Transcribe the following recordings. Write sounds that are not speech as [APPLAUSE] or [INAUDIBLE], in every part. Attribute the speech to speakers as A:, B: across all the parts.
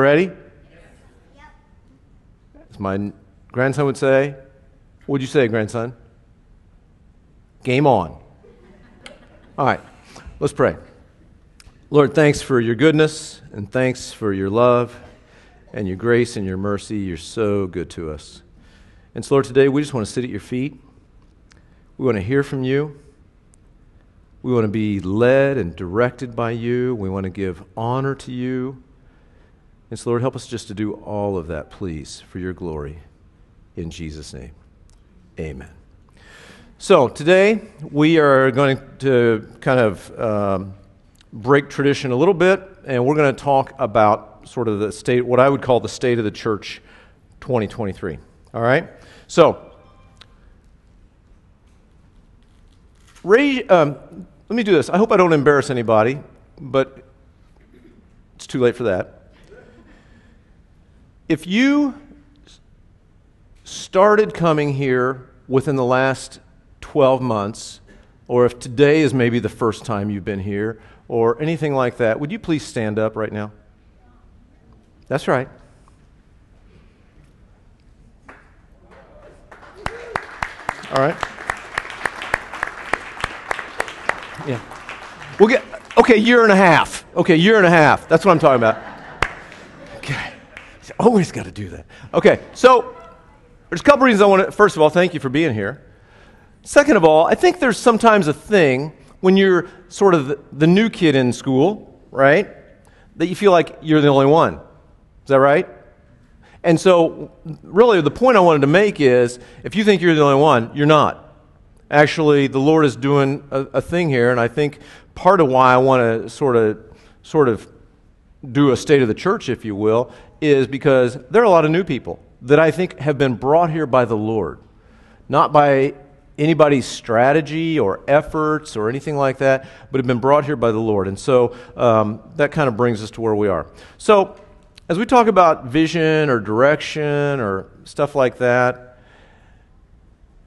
A: Ready? As my grandson would say, what would you say, grandson? Game on. All right, let's pray. Lord, thanks for your goodness and thanks for your love and your grace and your mercy. You're so good to us. And so, Lord, today we just want to sit at your feet. We want to hear from you. We want to be led and directed by you. We want to give honor to you. And so, Lord, help us just to do all of that, please, for your glory. In Jesus' name, amen. So, today we are going to kind of um, break tradition a little bit, and we're going to talk about sort of the state, what I would call the state of the church 2023. All right? So, raise, um, let me do this. I hope I don't embarrass anybody, but it's too late for that if you started coming here within the last 12 months, or if today is maybe the first time you've been here, or anything like that, would you please stand up right now? That's right. All right. Yeah. We'll get, okay, year and a half. Okay, year and a half. That's what I'm talking about. Always got to do that. Okay, so there's a couple reasons I want to. First of all, thank you for being here. Second of all, I think there's sometimes a thing when you're sort of the, the new kid in school, right? That you feel like you're the only one. Is that right? And so, really, the point I wanted to make is if you think you're the only one, you're not. Actually, the Lord is doing a, a thing here, and I think part of why I want to sort of, sort of do a state of the church, if you will, is because there are a lot of new people that I think have been brought here by the Lord, not by anybody's strategy or efforts or anything like that, but have been brought here by the Lord. And so um, that kind of brings us to where we are. So, as we talk about vision or direction or stuff like that,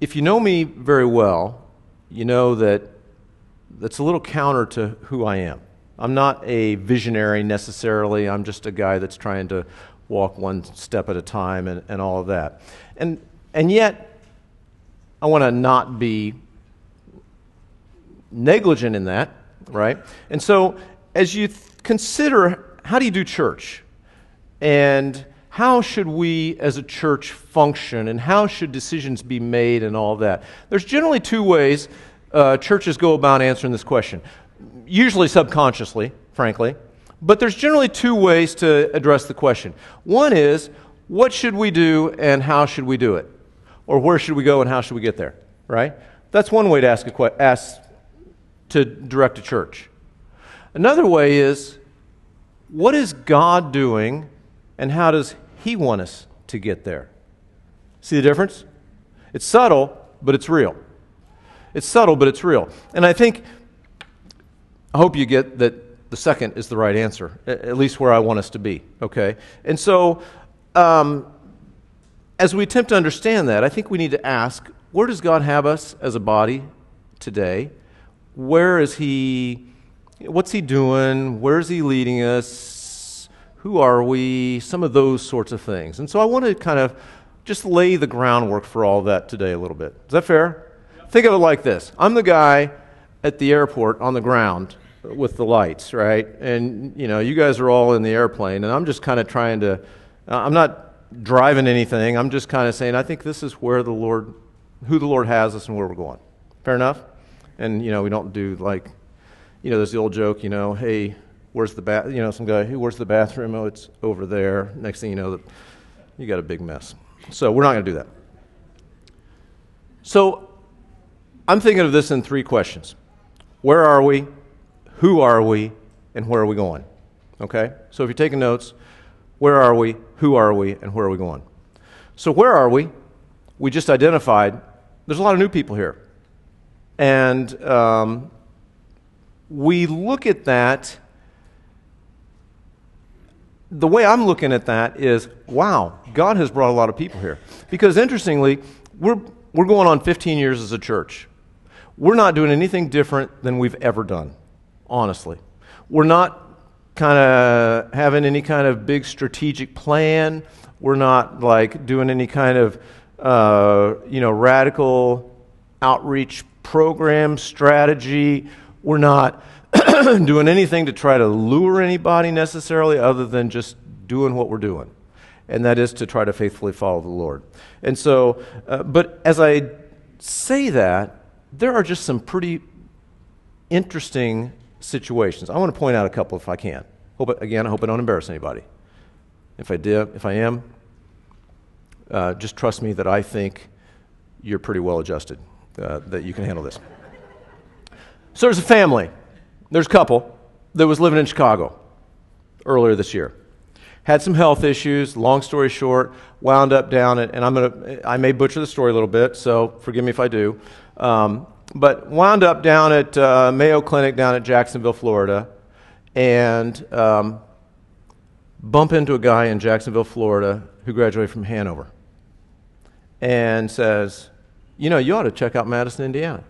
A: if you know me very well, you know that that's a little counter to who I am. I'm not a visionary necessarily. I'm just a guy that's trying to walk one step at a time and, and all of that. And, and yet, I want to not be negligent in that, right? And so, as you th- consider how do you do church? And how should we as a church function? And how should decisions be made and all that? There's generally two ways uh, churches go about answering this question usually subconsciously, frankly. But there's generally two ways to address the question. One is, what should we do and how should we do it? Or where should we go and how should we get there? Right? That's one way to ask a que- ask to direct a church. Another way is, what is God doing and how does He want us to get there? See the difference? It's subtle, but it's real. It's subtle, but it's real. And I think I hope you get that the second is the right answer, at least where I want us to be, okay? And so, um, as we attempt to understand that, I think we need to ask where does God have us as a body today? Where is He? What's He doing? Where is He leading us? Who are we? Some of those sorts of things. And so I want to kind of just lay the groundwork for all that today a little bit. Is that fair? Yep. Think of it like this I'm the guy at the airport on the ground with the lights, right? And you know, you guys are all in the airplane, and I'm just kind of trying to. Uh, I'm not driving anything. I'm just kind of saying, I think this is where the Lord, who the Lord has us, and where we're going. Fair enough. And you know, we don't do like, you know, there's the old joke, you know, hey, where's the bath? You know, some guy, hey, where's the bathroom? Oh, it's over there. Next thing you know, you got a big mess. So we're not going to do that. So I'm thinking of this in three questions. Where are we? Who are we, and where are we going? Okay? So if you're taking notes, where are we, who are we, and where are we going? So, where are we? We just identified there's a lot of new people here. And um, we look at that. The way I'm looking at that is wow, God has brought a lot of people here. Because interestingly, we're, we're going on 15 years as a church. We're not doing anything different than we've ever done honestly. We're not kind of having any kind of big strategic plan. We're not like doing any kind of, uh, you know, radical outreach program strategy. We're not [CLEARS THROAT] doing anything to try to lure anybody necessarily other than just doing what we're doing. And that is to try to faithfully follow the Lord. And so, uh, but as I say that, there are just some pretty interesting situations. I want to point out a couple if I can. Hope again, I hope I don't embarrass anybody. If I did, if I am, uh, just trust me that I think you're pretty well adjusted, uh, that you can handle this. So there's a family, there's a couple that was living in Chicago earlier this year. Had some health issues, long story short, wound up down and I'm gonna, I may butcher the story a little bit, so forgive me if I do. Um, but wound up down at uh, Mayo Clinic down at Jacksonville, Florida, and um, bump into a guy in Jacksonville, Florida, who graduated from Hanover, and says, "You know, you ought to check out Madison, Indiana."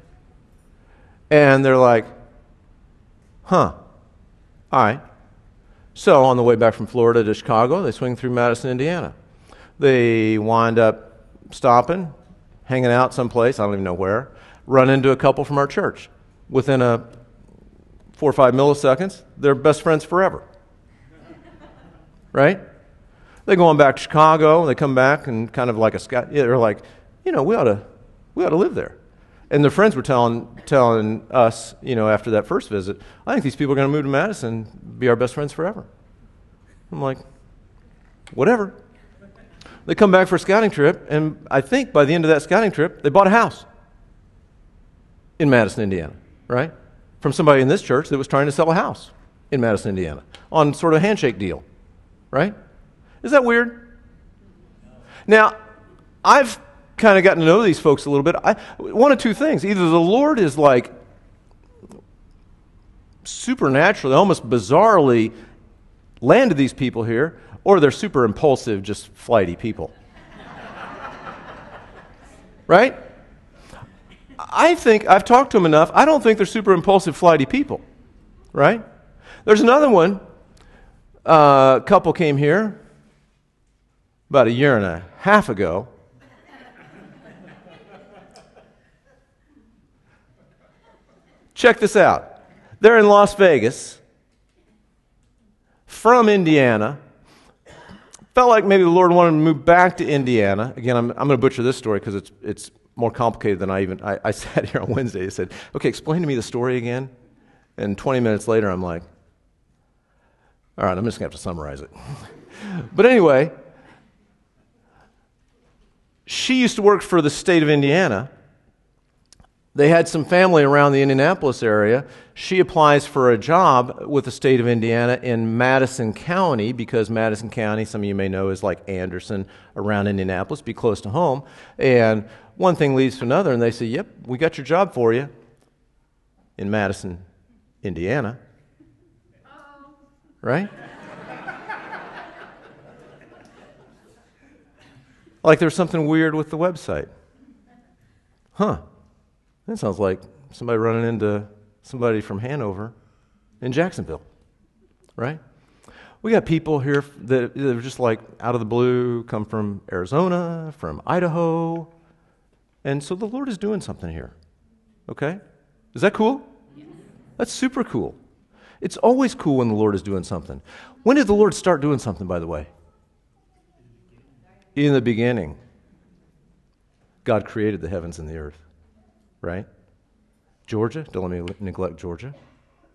A: And they're like, "Huh? All right." So on the way back from Florida to Chicago, they swing through Madison, Indiana. They wind up stopping, hanging out someplace, I don't even know where, run into a couple from our church. Within a four or five milliseconds, they're best friends forever. right? They go on back to Chicago, and they come back and kind of like a sky, they're like, you know, we ought to, we ought to live there. And their friends were telling, telling us, you know, after that first visit, I think these people are going to move to Madison, be our best friends forever. I'm like, whatever. They come back for a scouting trip, and I think by the end of that scouting trip, they bought a house in Madison, Indiana, right? From somebody in this church that was trying to sell a house in Madison, Indiana on sort of a handshake deal, right? Is that weird? Now, I've kind of gotten to know these folks a little bit. I, one of two things either the Lord is like supernaturally, almost bizarrely landed these people here, or they're super impulsive, just flighty people. [LAUGHS] right? I think I've talked to them enough. I don't think they're super impulsive, flighty people. Right? There's another one. Uh, a couple came here about a year and a half ago Check this out. They're in Las Vegas from Indiana. Felt like maybe the Lord wanted to move back to Indiana. Again, I'm, I'm going to butcher this story because it's, it's more complicated than I even. I, I [LAUGHS] sat here on Wednesday and said, Okay, explain to me the story again. And 20 minutes later, I'm like, All right, I'm just to have to summarize it. [LAUGHS] but anyway, she used to work for the state of Indiana they had some family around the Indianapolis area. She applies for a job with the state of Indiana in Madison County because Madison County, some of you may know, is like Anderson around Indianapolis, be close to home. And one thing leads to another, and they say, Yep, we got your job for you in Madison, Indiana. Right? like there's something weird with the website. Huh. That sounds like somebody running into somebody from Hanover in Jacksonville, right? We got people here that are just like out of the blue, come from Arizona, from Idaho. And so the Lord is doing something here. Okay? Is that cool? That's super cool. It's always cool when the Lord is doing something. When did the Lord start doing something, by the way? In the beginning. God created the heavens and the earth right? Georgia, don't let me neglect Georgia,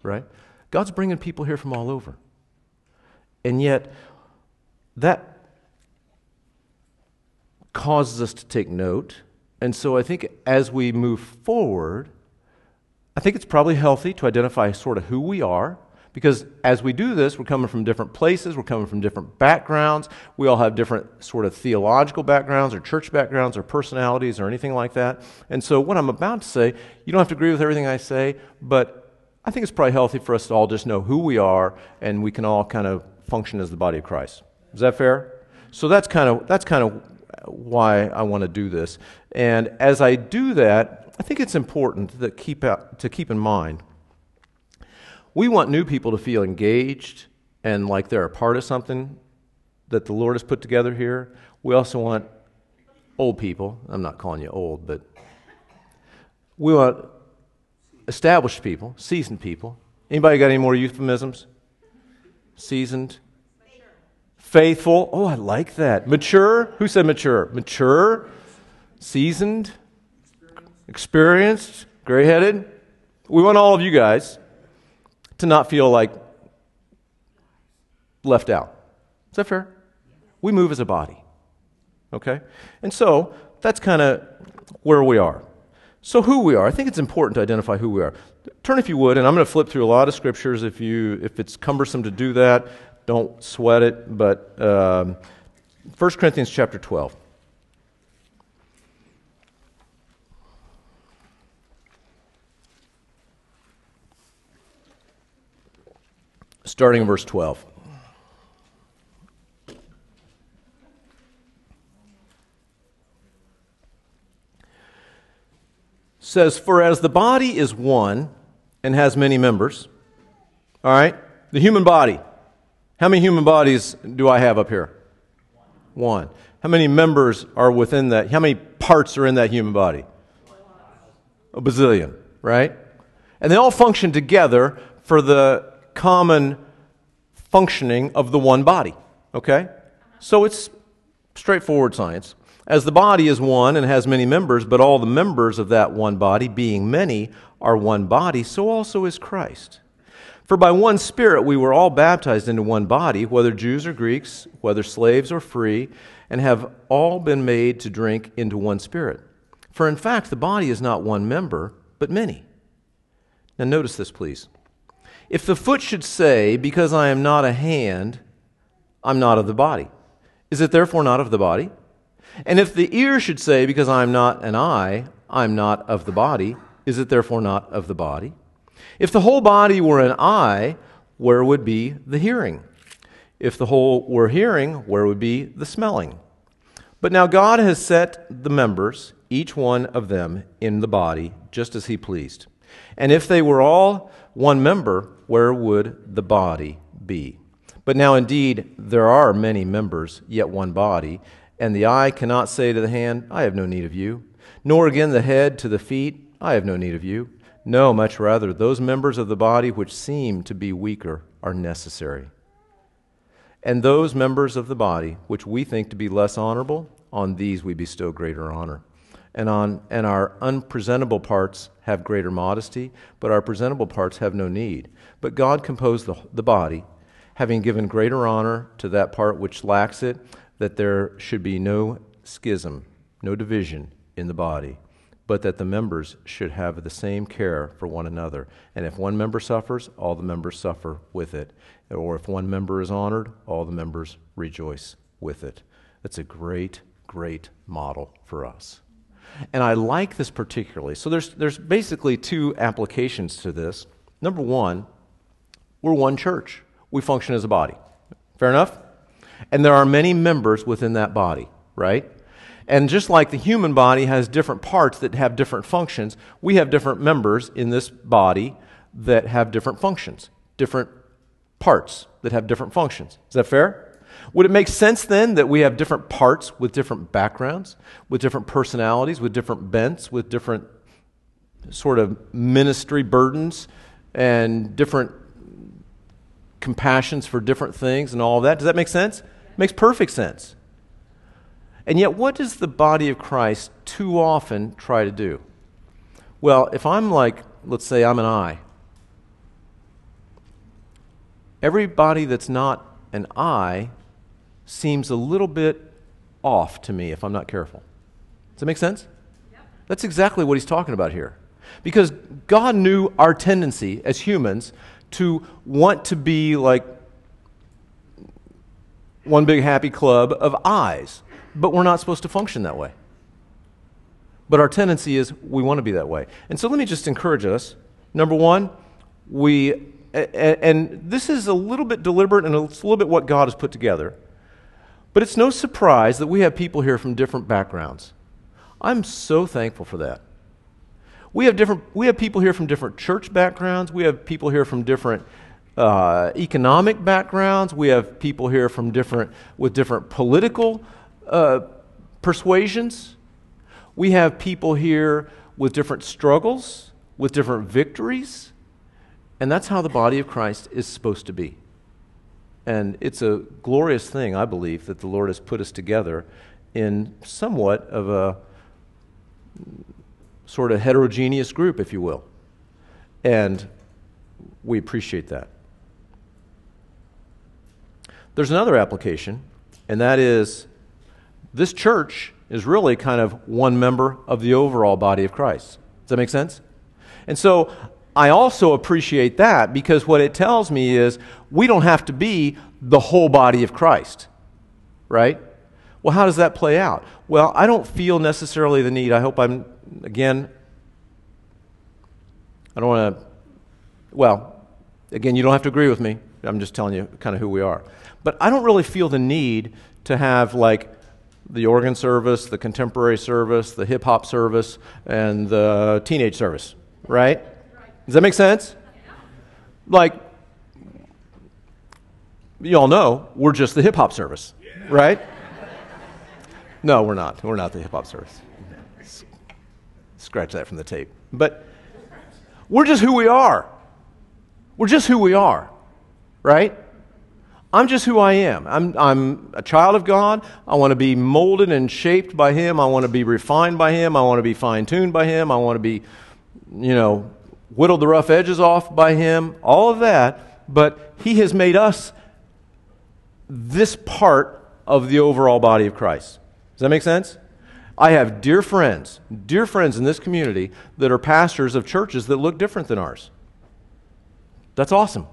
A: right? God's bringing people here from all over. And yet, that causes us to take note. And so I think as we move forward, I think it's probably healthy to identify sort of who we are because as we do this, we're coming from different places, we're coming from different backgrounds. We all have different sort of theological backgrounds or church backgrounds or personalities or anything like that. And so, what I'm about to say, you don't have to agree with everything I say, but I think it's probably healthy for us to all just know who we are and we can all kind of function as the body of Christ. Is that fair? So, that's kind of, that's kind of why I want to do this. And as I do that, I think it's important keep out, to keep in mind we want new people to feel engaged and like they're a part of something that the Lord has put together here. We also want old people. I'm not calling you old, but we want established people, seasoned people. Anybody got any more euphemisms? Seasoned? Faithful. Oh, I like that. Mature. Who said mature? Mature. Seasoned. Experienced. Gray headed. We want all of you guys to not feel like left out. Is that fair? We move as a body. Okay? And so that's kind of where we are. So, who we are, I think it's important to identify who we are. Turn, if you would, and I'm going to flip through a lot of scriptures. If, you, if it's cumbersome to do that, don't sweat it. But um, 1 Corinthians chapter 12. Starting in verse 12. says, For as the body is one and has many members, all right, the human body. How many human bodies do I have up here? One. How many members are within that? How many parts are in that human body? A bazillion, right? And they all function together for the common functioning of the one body, okay? So it's straightforward science. As the body is one and has many members, but all the members of that one body, being many, are one body, so also is Christ. For by one Spirit we were all baptized into one body, whether Jews or Greeks, whether slaves or free, and have all been made to drink into one Spirit. For in fact, the body is not one member, but many. Now, notice this, please. If the foot should say, Because I am not a hand, I'm not of the body, is it therefore not of the body? And if the ear should say, Because I am not an eye, I am not of the body, is it therefore not of the body? If the whole body were an eye, where would be the hearing? If the whole were hearing, where would be the smelling? But now God has set the members, each one of them, in the body, just as He pleased. And if they were all one member, where would the body be? But now indeed there are many members, yet one body. And the eye cannot say to the hand, I have no need of you, nor again the head to the feet, I have no need of you. No, much rather, those members of the body which seem to be weaker are necessary. And those members of the body which we think to be less honorable, on these we bestow greater honor. And, on, and our unpresentable parts have greater modesty, but our presentable parts have no need. But God composed the, the body, having given greater honor to that part which lacks it that there should be no schism, no division in the body, but that the members should have the same care for one another. And if one member suffers, all the members suffer with it. Or if one member is honored, all the members rejoice with it. That's a great, great model for us. And I like this particularly. So there's, there's basically two applications to this. Number one, we're one church, we function as a body. Fair enough? And there are many members within that body, right? And just like the human body has different parts that have different functions, we have different members in this body that have different functions, different parts that have different functions. Is that fair? Would it make sense then that we have different parts with different backgrounds, with different personalities, with different bents, with different sort of ministry burdens and different compassions for different things and all of that. Does that make sense? Makes perfect sense. And yet, what does the body of Christ too often try to do? Well, if I'm like, let's say I'm an eye, everybody that's not an eye seems a little bit off to me if I'm not careful. Does that make sense? Yep. That's exactly what he's talking about here. Because God knew our tendency as humans to want to be like one big happy club of eyes, but we're not supposed to function that way. But our tendency is we want to be that way. And so let me just encourage us. Number one, we, and this is a little bit deliberate and it's a little bit what God has put together. But it's no surprise that we have people here from different backgrounds. I'm so thankful for that. We have, different, we have people here from different church backgrounds. We have people here from different uh, economic backgrounds. We have people here from different, with different political uh, persuasions. We have people here with different struggles, with different victories. And that's how the body of Christ is supposed to be. And it's a glorious thing, I believe, that the Lord has put us together in somewhat of a sort of heterogeneous group, if you will. And we appreciate that. There's another application, and that is this church is really kind of one member of the overall body of Christ. Does that make sense? And so I also appreciate that because what it tells me is we don't have to be the whole body of Christ, right? Well, how does that play out? Well, I don't feel necessarily the need. I hope I'm, again, I don't want to, well, again, you don't have to agree with me. I'm just telling you kind of who we are. But I don't really feel the need to have like the organ service, the contemporary service, the hip hop service, and the teenage service, right? Does that make sense? Like, you all know we're just the hip hop service, right? No, we're not. We're not the hip hop service. Scratch that from the tape. But we're just who we are. We're just who we are, right? I'm just who I am. I'm, I'm a child of God. I want to be molded and shaped by Him. I want to be refined by Him. I want to be fine tuned by Him. I want to be, you know, whittled the rough edges off by Him. All of that. But He has made us this part of the overall body of Christ. Does that make sense? I have dear friends, dear friends in this community that are pastors of churches that look different than ours. That's awesome.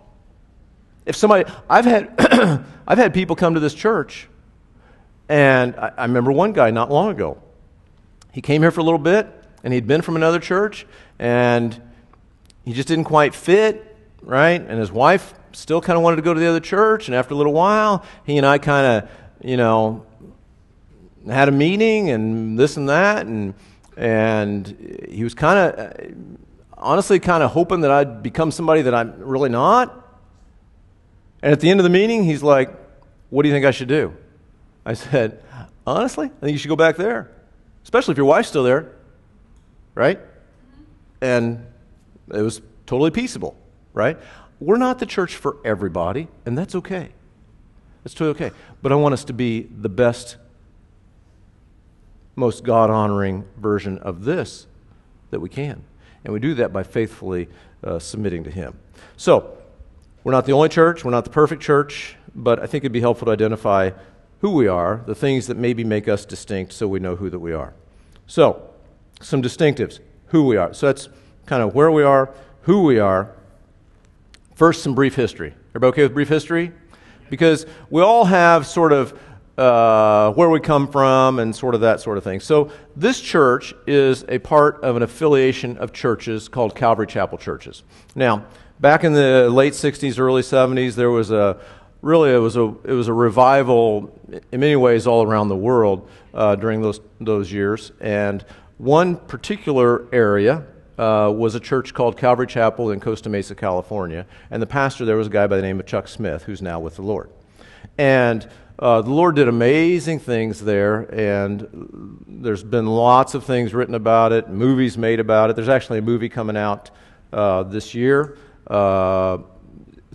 A: If somebody, I've had, [CLEARS THROAT] I've had people come to this church, and I, I remember one guy not long ago. He came here for a little bit, and he'd been from another church, and he just didn't quite fit, right? And his wife still kind of wanted to go to the other church, and after a little while, he and I kind of, you know, had a meeting and this and that, and and he was kind of, honestly, kind of hoping that I'd become somebody that I'm really not. And at the end of the meeting, he's like, What do you think I should do? I said, Honestly, I think you should go back there, especially if your wife's still there, right? And it was totally peaceable, right? We're not the church for everybody, and that's okay. That's totally okay. But I want us to be the best, most God honoring version of this that we can. And we do that by faithfully uh, submitting to Him. So, we're not the only church, we're not the perfect church, but I think it'd be helpful to identify who we are, the things that maybe make us distinct so we know who that we are. So, some distinctives, who we are. So that's kind of where we are, who we are. First, some brief history. Everybody okay with brief history? Because we all have sort of uh, where we come from and sort of that sort of thing. So, this church is a part of an affiliation of churches called Calvary Chapel Churches. Now, back in the late 60s, early 70s, there was a really it was a it was a revival in many ways all around the world uh, during those those years. And one particular area uh, was a church called Calvary Chapel in Costa Mesa, California, and the pastor there was a guy by the name of Chuck Smith, who's now with the Lord. And uh, the Lord did amazing things there, and there's been lots of things written about it, movies made about it. There's actually a movie coming out uh, this year uh,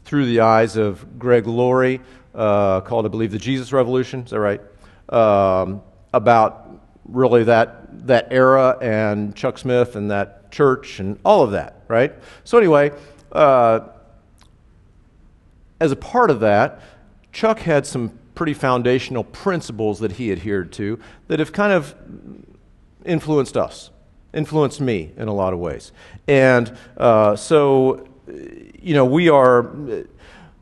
A: through the eyes of Greg Laurie, uh, called, I believe, The Jesus Revolution. Is that right? Um, about really that, that era and Chuck Smith and that church and all of that, right? So, anyway, uh, as a part of that, Chuck had some pretty foundational principles that he adhered to that have kind of influenced us, influenced me in a lot of ways. And uh, so you know, we are,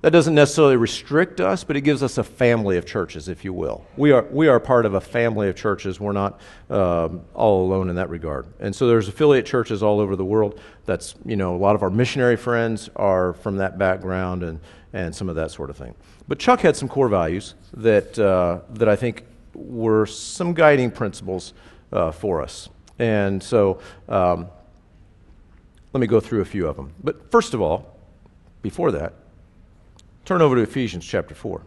A: that doesn't necessarily restrict us, but it gives us a family of churches, if you will. We are, we are part of a family of churches. We're not um, all alone in that regard. And so there's affiliate churches all over the world. That's, you know, a lot of our missionary friends are from that background and, and some of that sort of thing. But Chuck had some core values that, uh, that I think were some guiding principles uh, for us. And so, um, let me go through a few of them. But first of all, before that, Turn over to Ephesians chapter 4.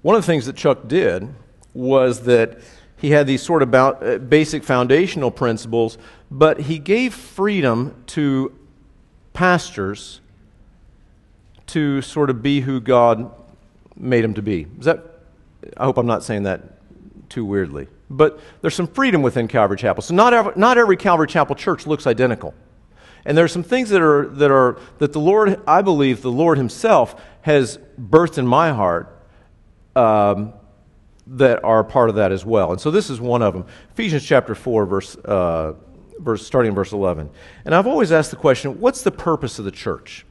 A: One of the things that Chuck did was that he had these sort of uh, basic foundational principles, but he gave freedom to pastors to sort of be who God made them to be. Is that, I hope I'm not saying that too weirdly. But there's some freedom within Calvary Chapel. So not every, not every Calvary Chapel church looks identical. And there are some things that are, that are that the Lord, I believe, the Lord Himself has birthed in my heart um, that are part of that as well. And so this is one of them. Ephesians chapter 4, verse, uh, verse, starting in verse 11. And I've always asked the question what's the purpose of the church?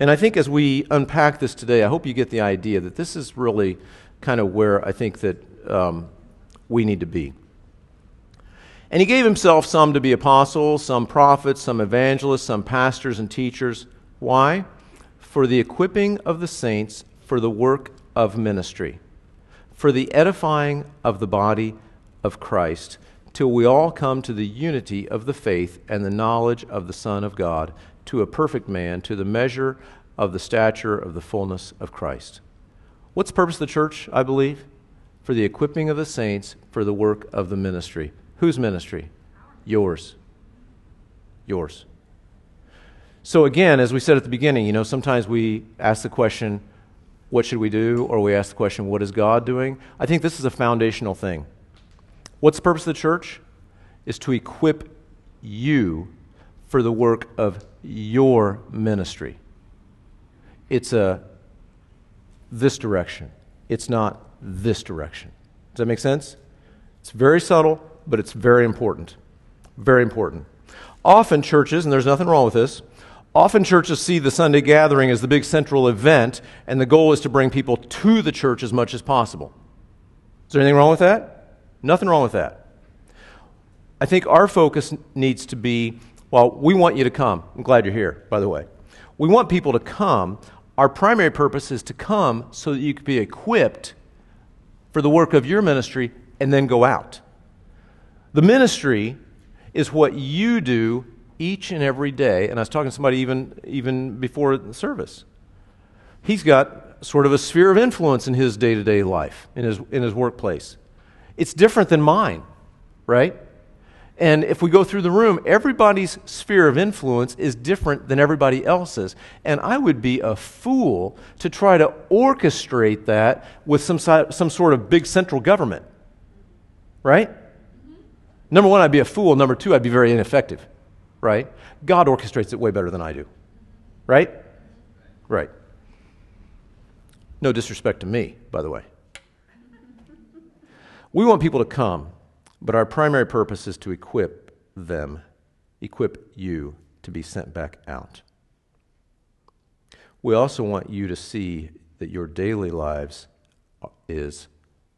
A: And I think as we unpack this today, I hope you get the idea that this is really kind of where I think that um, we need to be. And he gave himself some to be apostles, some prophets, some evangelists, some pastors and teachers. Why? For the equipping of the saints for the work of ministry, for the edifying of the body of Christ, till we all come to the unity of the faith and the knowledge of the Son of God to a perfect man, to the measure of the stature of the fullness of Christ. What's the purpose of the church, I believe? For the equipping of the saints for the work of the ministry. Whose ministry? Yours. Yours. So, again, as we said at the beginning, you know, sometimes we ask the question, what should we do? Or we ask the question, what is God doing? I think this is a foundational thing. What's the purpose of the church? Is to equip you for the work of your ministry. It's a this direction. It's not this direction. Does that make sense? It's very subtle, but it's very important. Very important. Often churches, and there's nothing wrong with this, often churches see the Sunday gathering as the big central event, and the goal is to bring people to the church as much as possible. Is there anything wrong with that? Nothing wrong with that. I think our focus needs to be well, we want you to come. I'm glad you're here, by the way. We want people to come. Our primary purpose is to come so that you can be equipped for the work of your ministry and then go out. The ministry is what you do each and every day. And I was talking to somebody even, even before the service. He's got sort of a sphere of influence in his day to day life, in his, in his workplace. It's different than mine, right? And if we go through the room, everybody's sphere of influence is different than everybody else's. And I would be a fool to try to orchestrate that with some, some sort of big central government. Right? Mm-hmm. Number one, I'd be a fool. Number two, I'd be very ineffective. Right? God orchestrates it way better than I do. Right? Right. No disrespect to me, by the way. [LAUGHS] We want people to come but our primary purpose is to equip them, equip you to be sent back out. We also want you to see that your daily lives is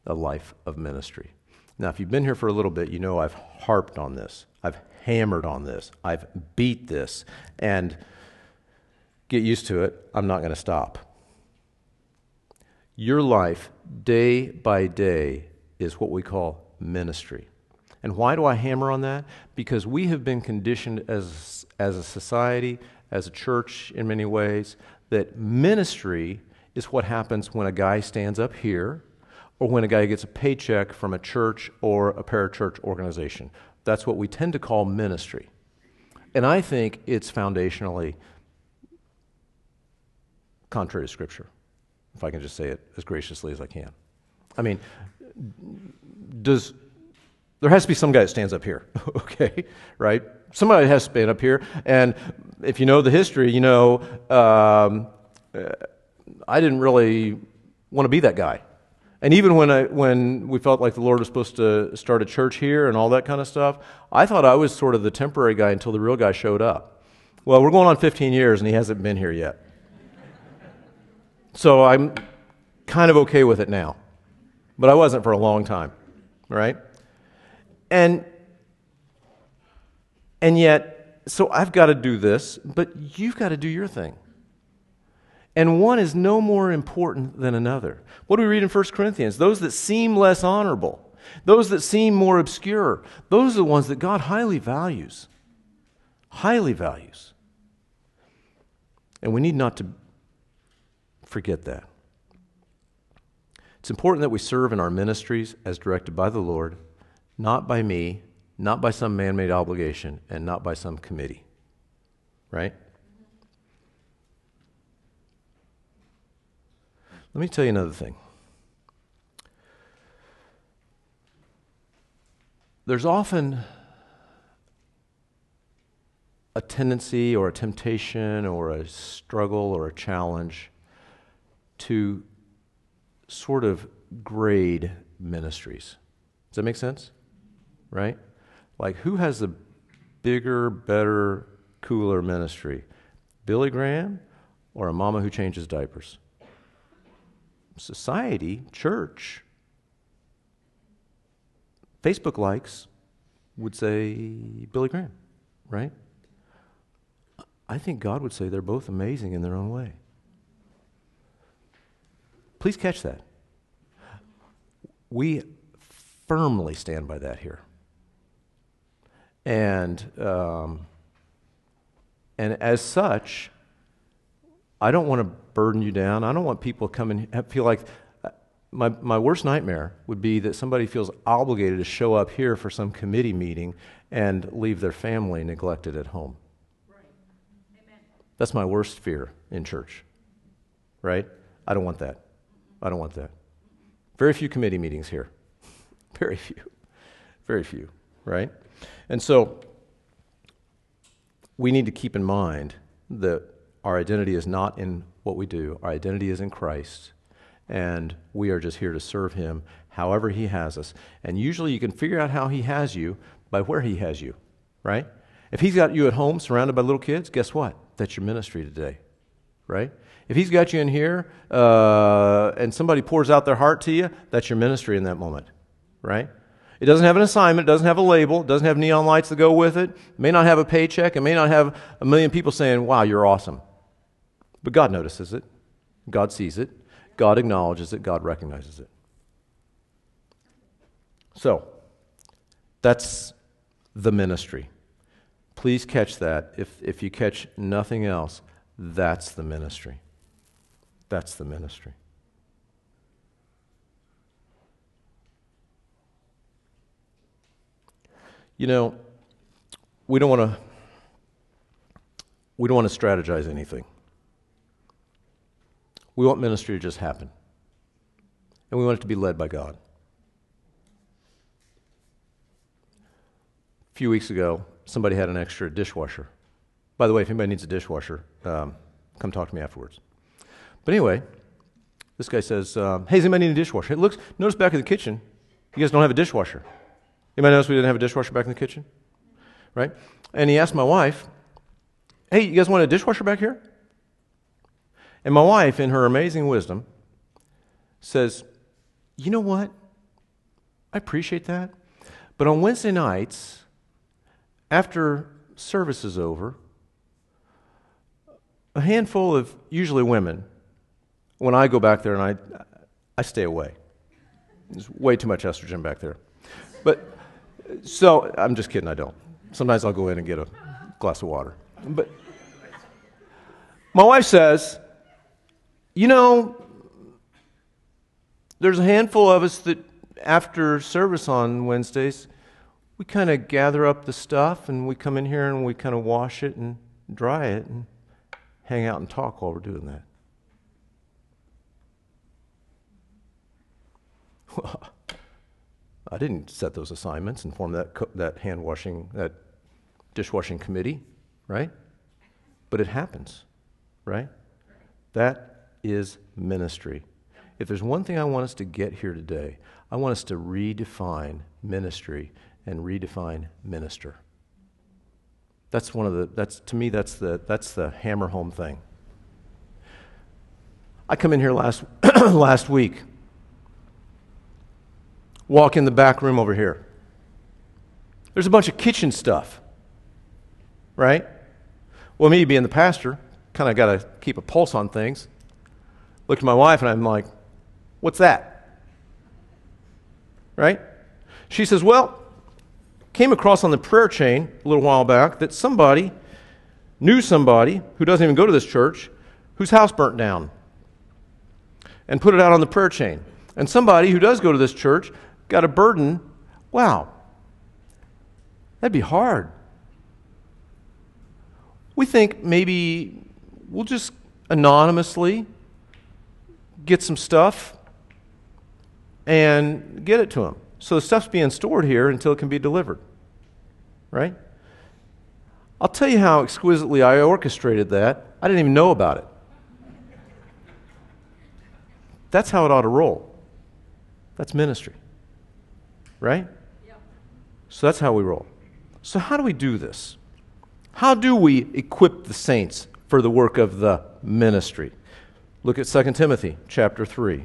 A: a life of ministry. Now, if you've been here for a little bit, you know I've harped on this. I've hammered on this. I've beat this. And get used to it. I'm not going to stop. Your life, day by day, is what we call ministry. And why do I hammer on that? Because we have been conditioned as, as a society, as a church in many ways, that ministry is what happens when a guy stands up here or when a guy gets a paycheck from a church or a parachurch organization. That's what we tend to call ministry. And I think it's foundationally contrary to Scripture, if I can just say it as graciously as I can. I mean, does there has to be some guy that stands up here, [LAUGHS] okay? Right? Somebody has to stand up here. And if you know the history, you know, um, uh, I didn't really want to be that guy. And even when, I, when we felt like the Lord was supposed to start a church here and all that kind of stuff, I thought I was sort of the temporary guy until the real guy showed up. Well, we're going on 15 years and he hasn't been here yet. So I'm kind of okay with it now. But I wasn't for a long time, right? And, and yet, so I've got to do this, but you've got to do your thing. And one is no more important than another. What do we read in 1 Corinthians? Those that seem less honorable, those that seem more obscure, those are the ones that God highly values. highly values. And we need not to forget that. It's important that we serve in our ministries as directed by the Lord, not by me, not by some man made obligation, and not by some committee. Right? Let me tell you another thing. There's often a tendency or a temptation or a struggle or a challenge to sort of grade ministries. Does that make sense? Right? Like, who has the bigger, better, cooler ministry? Billy Graham or a mama who changes diapers? Society, church, Facebook likes would say Billy Graham, right? I think God would say they're both amazing in their own way. Please catch that. We firmly stand by that here. And, um, and as such, I don't want to burden you down. I don't want people and feel like uh, my, my worst nightmare would be that somebody feels obligated to show up here for some committee meeting and leave their family neglected at home. That's my worst fear in church, right? I don't want that. I don't want that. Very few committee meetings here. [LAUGHS] Very few. Very few, right? And so we need to keep in mind that our identity is not in what we do, our identity is in Christ, and we are just here to serve Him however He has us. And usually you can figure out how He has you by where He has you, right? If He's got you at home surrounded by little kids, guess what? That's your ministry today, right? If He's got you in here uh, and somebody pours out their heart to you, that's your ministry in that moment, right? It doesn't have an assignment, it doesn't have a label, it doesn't have neon lights to go with it, it may not have a paycheck, it may not have a million people saying, Wow, you're awesome. But God notices it, God sees it, God acknowledges it, God recognizes it. So, that's the ministry. Please catch that. If, if you catch nothing else, that's the ministry. That's the ministry. You know, we don't want to we don't want to strategize anything. We want ministry to just happen. And we want it to be led by God. A few weeks ago, somebody had an extra dishwasher. By the way, if anybody needs a dishwasher, um, come talk to me afterwards. But anyway, this guy says, um, "Hey, does anybody need a dishwasher?" It looks. Notice back in the kitchen, you guys don't have a dishwasher. Anybody notice we didn't have a dishwasher back in the kitchen, right? And he asked my wife, "Hey, you guys want a dishwasher back here?" And my wife, in her amazing wisdom, says, "You know what? I appreciate that, but on Wednesday nights." after service is over, a handful of usually women, when I go back there and I, I stay away. There's way too much estrogen back there. But so I'm just kidding, I don't. Sometimes I'll go in and get a glass of water. But my wife says, you know, there's a handful of us that after service on Wednesdays, we kind of gather up the stuff and we come in here and we kind of wash it and dry it and hang out and talk while we're doing that. [LAUGHS] I didn't set those assignments and form that, co- that hand washing, that dishwashing committee, right? But it happens, right? That is ministry. If there's one thing I want us to get here today, I want us to redefine ministry and redefine minister. That's one of the, that's, to me, that's the, that's the hammer home thing. I come in here last, [CLEARS THROAT] last week, walk in the back room over here. There's a bunch of kitchen stuff, right? Well, me being the pastor, kind of got to keep a pulse on things. Look at my wife and I'm like, what's that? Right? She says, well, came across on the prayer chain a little while back that somebody knew somebody who doesn't even go to this church whose house burnt down and put it out on the prayer chain. And somebody who does go to this church got a burden. Wow, that'd be hard. We think maybe we'll just anonymously get some stuff and get it to them. So the stuff's being stored here until it can be delivered. Right? I'll tell you how exquisitely I orchestrated that. I didn't even know about it. That's how it ought to roll. That's ministry. Right? So that's how we roll. So, how do we do this? How do we equip the saints for the work of the ministry? Look at 2 Timothy chapter 3.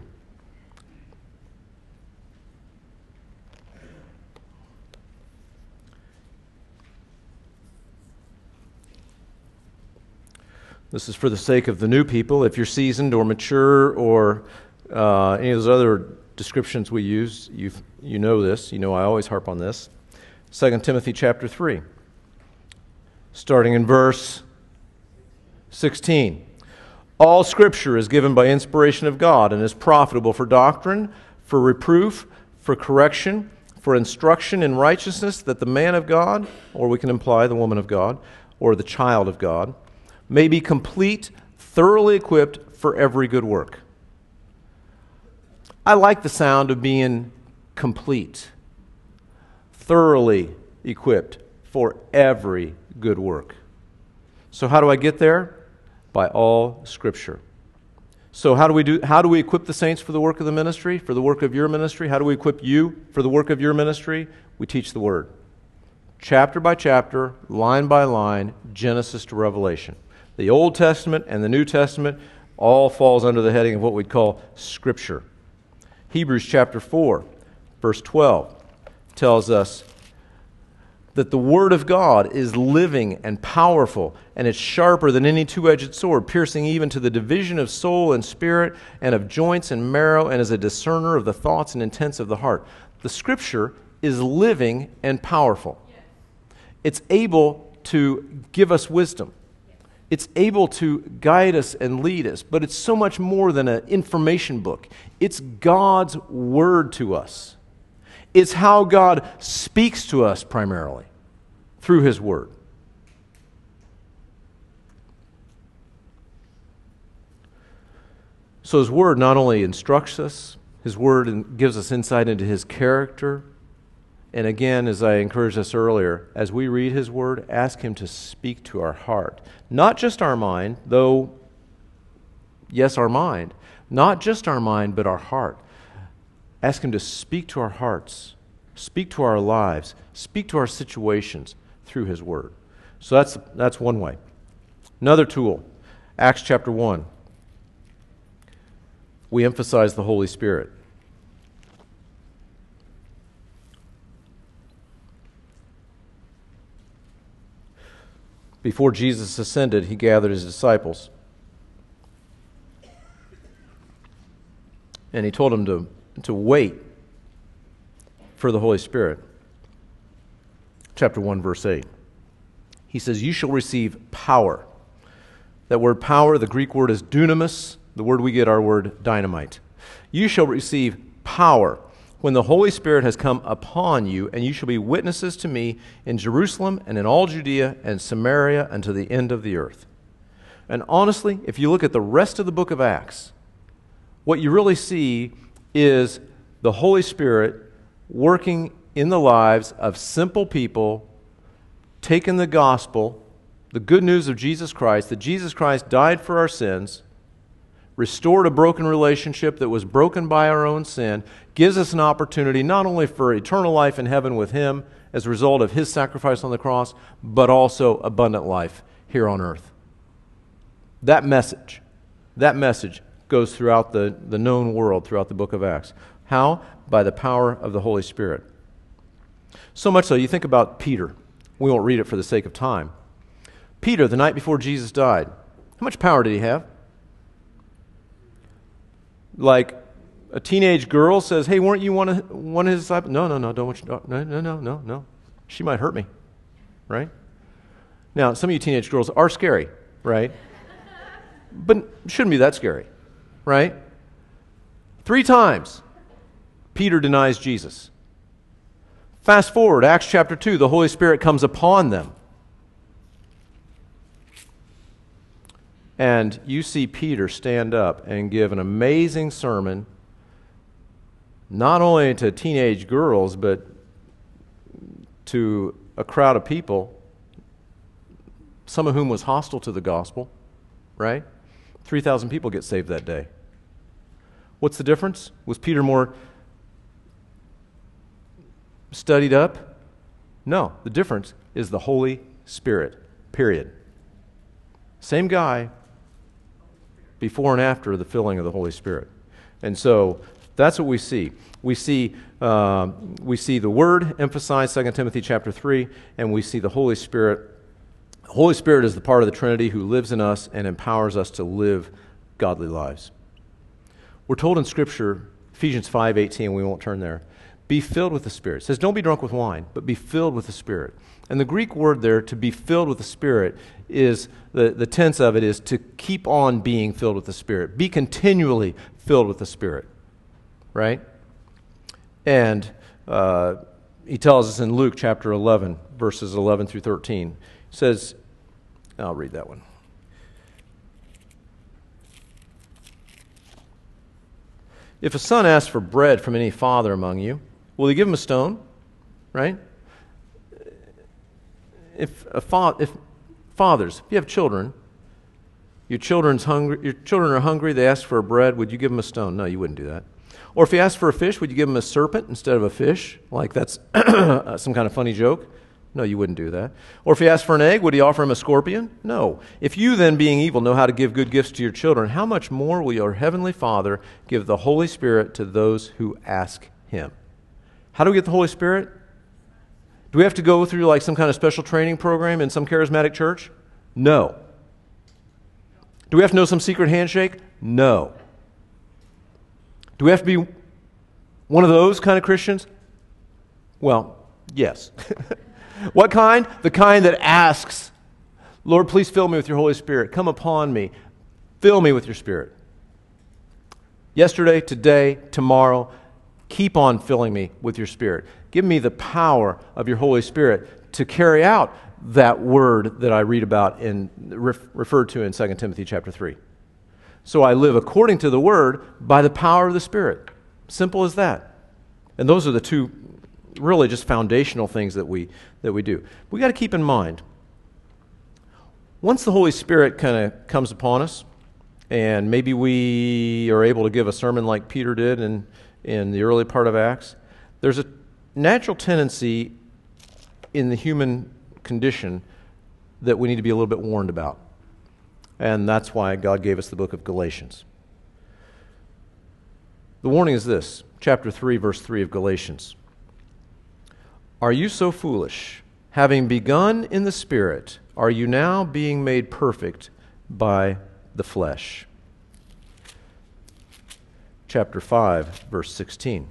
A: This is for the sake of the new people. If you're seasoned or mature or uh, any of those other descriptions we use, you you know this. You know I always harp on this. 2 Timothy chapter 3, starting in verse 16. All scripture is given by inspiration of God and is profitable for doctrine, for reproof, for correction, for instruction in righteousness, that the man of God, or we can imply the woman of God, or the child of God, may be complete, thoroughly equipped for every good work. I like the sound of being complete, thoroughly equipped for every good work. So, how do I get there? By all Scripture. So, how do we do? How do we equip the saints for the work of the ministry, for the work of your ministry? How do we equip you for the work of your ministry? We teach the Word, chapter by chapter, line by line, Genesis to Revelation. The Old Testament and the New Testament all falls under the heading of what we'd call Scripture. Hebrews chapter 4, verse 12 tells us that the Word of God is living and powerful, and it's sharper than any two edged sword, piercing even to the division of soul and spirit, and of joints and marrow, and is a discerner of the thoughts and intents of the heart. The Scripture is living and powerful. It's able to give us wisdom it's able to guide us and lead us, but it's so much more than an information book. It's God's word to us. It's how God speaks to us primarily through his word. So his word not only instructs us, his word gives us insight into his character, and again, as I encouraged us earlier, as we read His Word, ask Him to speak to our heart. Not just our mind, though, yes, our mind. Not just our mind, but our heart. Ask Him to speak to our hearts, speak to our lives, speak to our situations through His Word. So that's, that's one way. Another tool, Acts chapter 1. We emphasize the Holy Spirit. Before Jesus ascended, he gathered his disciples. And he told them to, to wait for the Holy Spirit. Chapter 1, verse 8. He says, You shall receive power. That word power, the Greek word is dunamis, the word we get our word dynamite. You shall receive power when the Holy Spirit has come upon you, and you shall be witnesses to me in Jerusalem and in all Judea and Samaria and to the end of the earth. And honestly, if you look at the rest of the book of Acts, what you really see is the Holy Spirit working in the lives of simple people, taking the gospel, the good news of Jesus Christ, that Jesus Christ died for our sins, restored a broken relationship that was broken by our own sin, gives us an opportunity not only for eternal life in heaven with Him as a result of His sacrifice on the cross, but also abundant life here on earth. That message, that message goes throughout the, the known world, throughout the book of Acts. How? By the power of the Holy Spirit. So much so, you think about Peter. We won't read it for the sake of time. Peter, the night before Jesus died, how much power did he have? Like a teenage girl says, Hey, weren't you one of, one of his disciples? No, no, no, don't want you, no, no, no, no, no. She might hurt me, right? Now, some of you teenage girls are scary, right? but shouldn't be that scary, right? Three times, Peter denies Jesus. Fast forward, Acts chapter 2, the Holy Spirit comes upon them. And you see Peter stand up and give an amazing sermon, not only to teenage girls, but to a crowd of people, some of whom was hostile to the gospel, right? 3,000 people get saved that day. What's the difference? Was Peter more studied up? No, the difference is the Holy Spirit, period. Same guy before and after the filling of the Holy Spirit. And so that's what we see. We see, uh, we see the Word emphasized, 2 Timothy chapter 3, and we see the Holy Spirit. The Holy Spirit is the part of the Trinity who lives in us and empowers us to live godly lives. We're told in Scripture, Ephesians 5.18, we won't turn there, be filled with the Spirit. It says, don't be drunk with wine, but be filled with the Spirit. And the Greek word there, to be filled with the Spirit, is the, the tense of it is to keep on being filled with the Spirit. Be continually filled with the Spirit. Right? And uh, he tells us in Luke chapter 11, verses 11 through 13. He says, I'll read that one. If a son asks for bread from any father among you, will he give him a stone? Right? If, a fa- if fathers, if you have children, your, children's hungry, your children are hungry, they ask for bread, would you give them a stone? No, you wouldn't do that. Or if you ask for a fish, would you give them a serpent instead of a fish? Like that's [CLEARS THROAT] uh, some kind of funny joke? No, you wouldn't do that. Or if you asked for an egg, would he offer him a scorpion? No. If you then, being evil, know how to give good gifts to your children, how much more will your heavenly Father give the Holy Spirit to those who ask him? How do we get the Holy Spirit? Do we have to go through like some kind of special training program in some charismatic church? No. Do we have to know some secret handshake? No. Do we have to be one of those kind of Christians? Well, yes. [LAUGHS] What kind? The kind that asks, Lord, please fill me with your Holy Spirit. Come upon me. Fill me with your Spirit. Yesterday, today, tomorrow, keep on filling me with your Spirit. Give me the power of your Holy Spirit to carry out that word that I read about in referred to in 2 Timothy chapter 3. So I live according to the word by the power of the Spirit. Simple as that. And those are the two really just foundational things that we, that we do. We got to keep in mind once the Holy Spirit kind of comes upon us, and maybe we are able to give a sermon like Peter did in, in the early part of Acts, there's a natural tendency in the human condition that we need to be a little bit warned about. And that's why God gave us the book of Galatians. The warning is this chapter 3, verse 3 of Galatians. Are you so foolish? Having begun in the Spirit, are you now being made perfect by the flesh? Chapter 5, verse 16.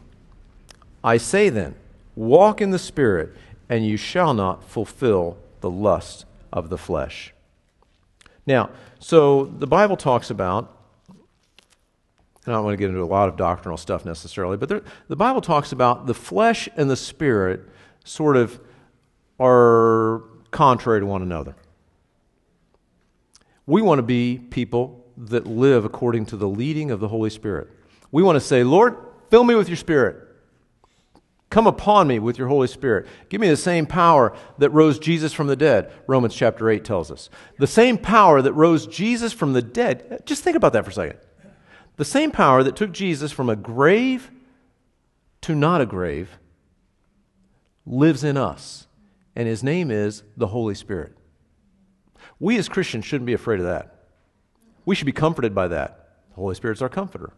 A: I say then, walk in the Spirit, and you shall not fulfill the lust of the flesh. Now, so the Bible talks about, and I don't want to get into a lot of doctrinal stuff necessarily, but there, the Bible talks about the flesh and the spirit sort of are contrary to one another. We want to be people that live according to the leading of the Holy Spirit. We want to say, Lord, fill me with your Spirit. Come upon me with your Holy Spirit. Give me the same power that rose Jesus from the dead, Romans chapter 8 tells us. The same power that rose Jesus from the dead. Just think about that for a second. The same power that took Jesus from a grave to not a grave lives in us, and his name is the Holy Spirit. We as Christians shouldn't be afraid of that. We should be comforted by that. The Holy Spirit's our comforter.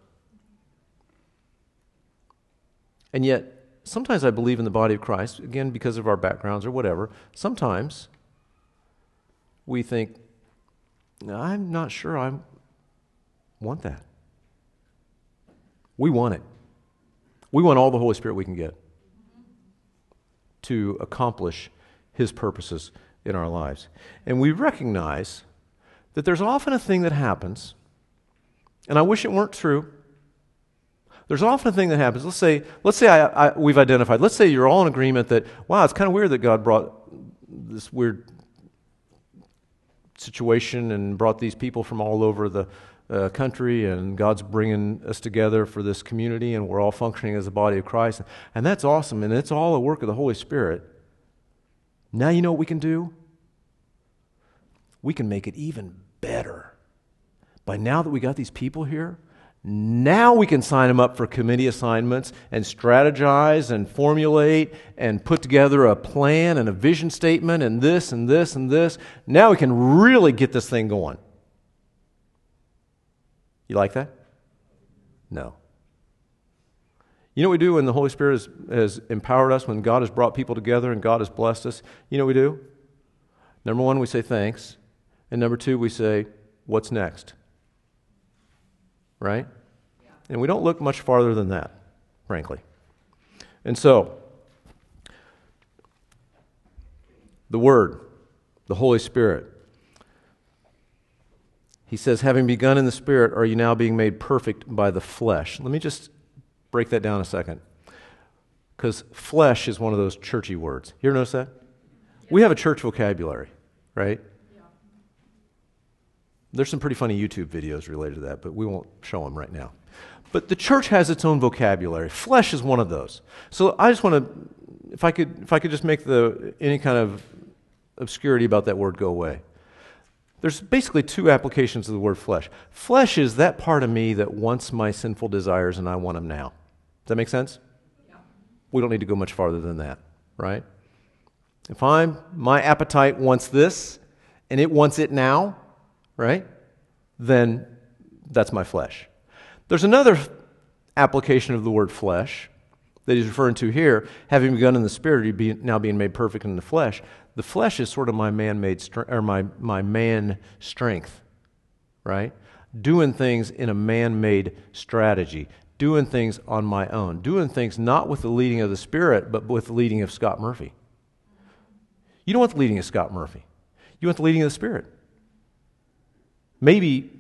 A: And yet, sometimes I believe in the body of Christ, again, because of our backgrounds or whatever. Sometimes we think, I'm not sure I want that. We want it. We want all the Holy Spirit we can get to accomplish his purposes in our lives. And we recognize that there's often a thing that happens, and I wish it weren't true. There's often a thing that happens. Let's say, let's say I, I, we've identified. Let's say you're all in agreement that, wow, it's kind of weird that God brought this weird situation and brought these people from all over the uh, country, and God's bringing us together for this community, and we're all functioning as a body of Christ. And that's awesome, and it's all a work of the Holy Spirit. Now, you know what we can do? We can make it even better. By now that we got these people here, now we can sign them up for committee assignments and strategize and formulate and put together a plan and a vision statement and this and this and this. Now we can really get this thing going. You like that? No. You know what we do when the Holy Spirit has, has empowered us, when God has brought people together and God has blessed us? You know what we do? Number one, we say thanks. And number two, we say, what's next? Right? Yeah. And we don't look much farther than that, frankly. And so, the Word, the Holy Spirit. He says, having begun in the Spirit, are you now being made perfect by the flesh? Let me just break that down a second. Because flesh is one of those churchy words. You ever notice that? We have a church vocabulary, right? There's some pretty funny YouTube videos related to that, but we won't show them right now. But the church has its own vocabulary. Flesh is one of those. So I just want to, if I could, if I could just make the any kind of obscurity about that word go away. There's basically two applications of the word flesh. Flesh is that part of me that wants my sinful desires and I want them now. Does that make sense? Yeah. We don't need to go much farther than that, right? If I'm my appetite wants this and it wants it now, right? Then that's my flesh. There's another application of the word flesh that he's referring to here, having begun in the spirit, now being made perfect in the flesh. The flesh is sort of my man-made or my, my man strength, right? Doing things in a man-made strategy, doing things on my own, doing things not with the leading of the Spirit, but with the leading of Scott Murphy. You don't want the leading of Scott Murphy. You want the leading of the Spirit maybe,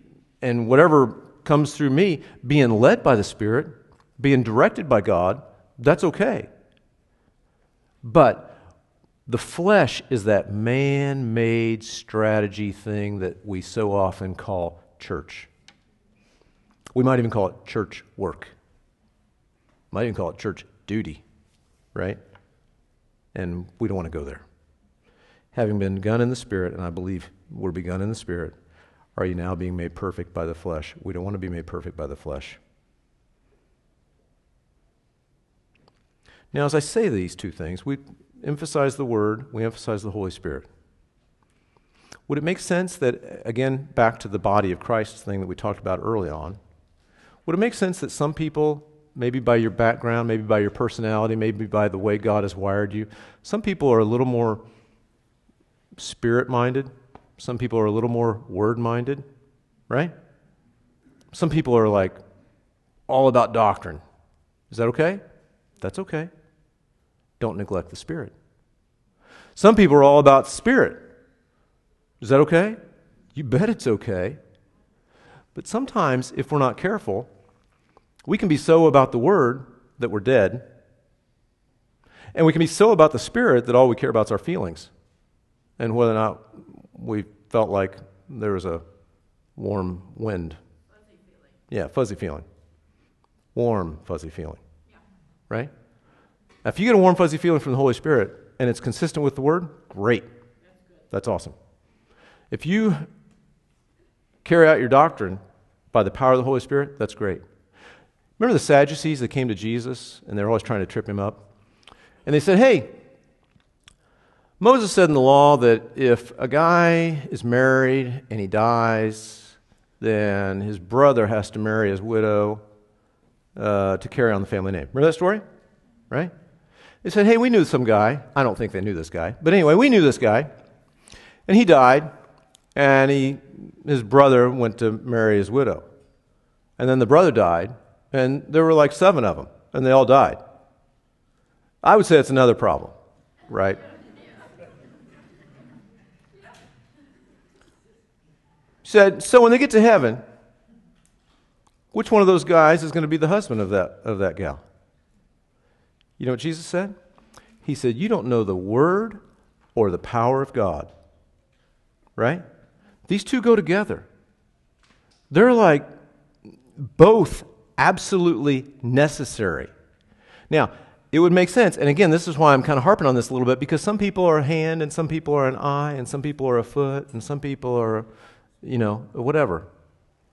A: and whatever comes through me, being led by the Spirit, being directed by God, that's okay. But the flesh is that man made strategy thing that we so often call church. We might even call it church work. Might even call it church duty, right? And we don't want to go there. Having been begun in the Spirit, and I believe we're begun in the Spirit, are you now being made perfect by the flesh? We don't want to be made perfect by the flesh. Now, as I say these two things, we emphasize the Word, we emphasize the Holy Spirit. Would it make sense that, again, back to the body of Christ thing that we talked about early on, would it make sense that some people, maybe by your background, maybe by your personality, maybe by the way God has wired you, some people are a little more spirit minded, some people are a little more word minded, right? Some people are like all about doctrine. Is that okay? That's okay. Don't neglect the Spirit. Some people are all about spirit. Is that okay? You bet it's okay. But sometimes, if we're not careful, we can be so about the Word that we're dead. And we can be so about the Spirit that all we care about is our feelings and whether or not we felt like there was a warm wind.
B: Fuzzy feeling.
A: Yeah, fuzzy feeling. Warm, fuzzy feeling. Yeah. Right? Now, if you get a warm, fuzzy feeling from the Holy Spirit and it's consistent with the Word, great. That's, That's awesome. If you carry out your doctrine by the power of the Holy Spirit, that's great. Remember the Sadducees that came to Jesus and they're always trying to trip him up? And they said, Hey, Moses said in the law that if a guy is married and he dies, then his brother has to marry his widow uh, to carry on the family name. Remember that story? Right? They said, hey, we knew some guy. I don't think they knew this guy. But anyway, we knew this guy. And he died, and he, his brother went to marry his widow. And then the brother died, and there were like seven of them, and they all died. I would say it's another problem, right? Said, So when they get to heaven, which one of those guys is going to be the husband of that, of that gal? You know what Jesus said? He said, You don't know the word or the power of God. Right? These two go together. They're like both absolutely necessary. Now, it would make sense. And again, this is why I'm kind of harping on this a little bit because some people are a hand and some people are an eye and some people are a foot and some people are, you know, whatever,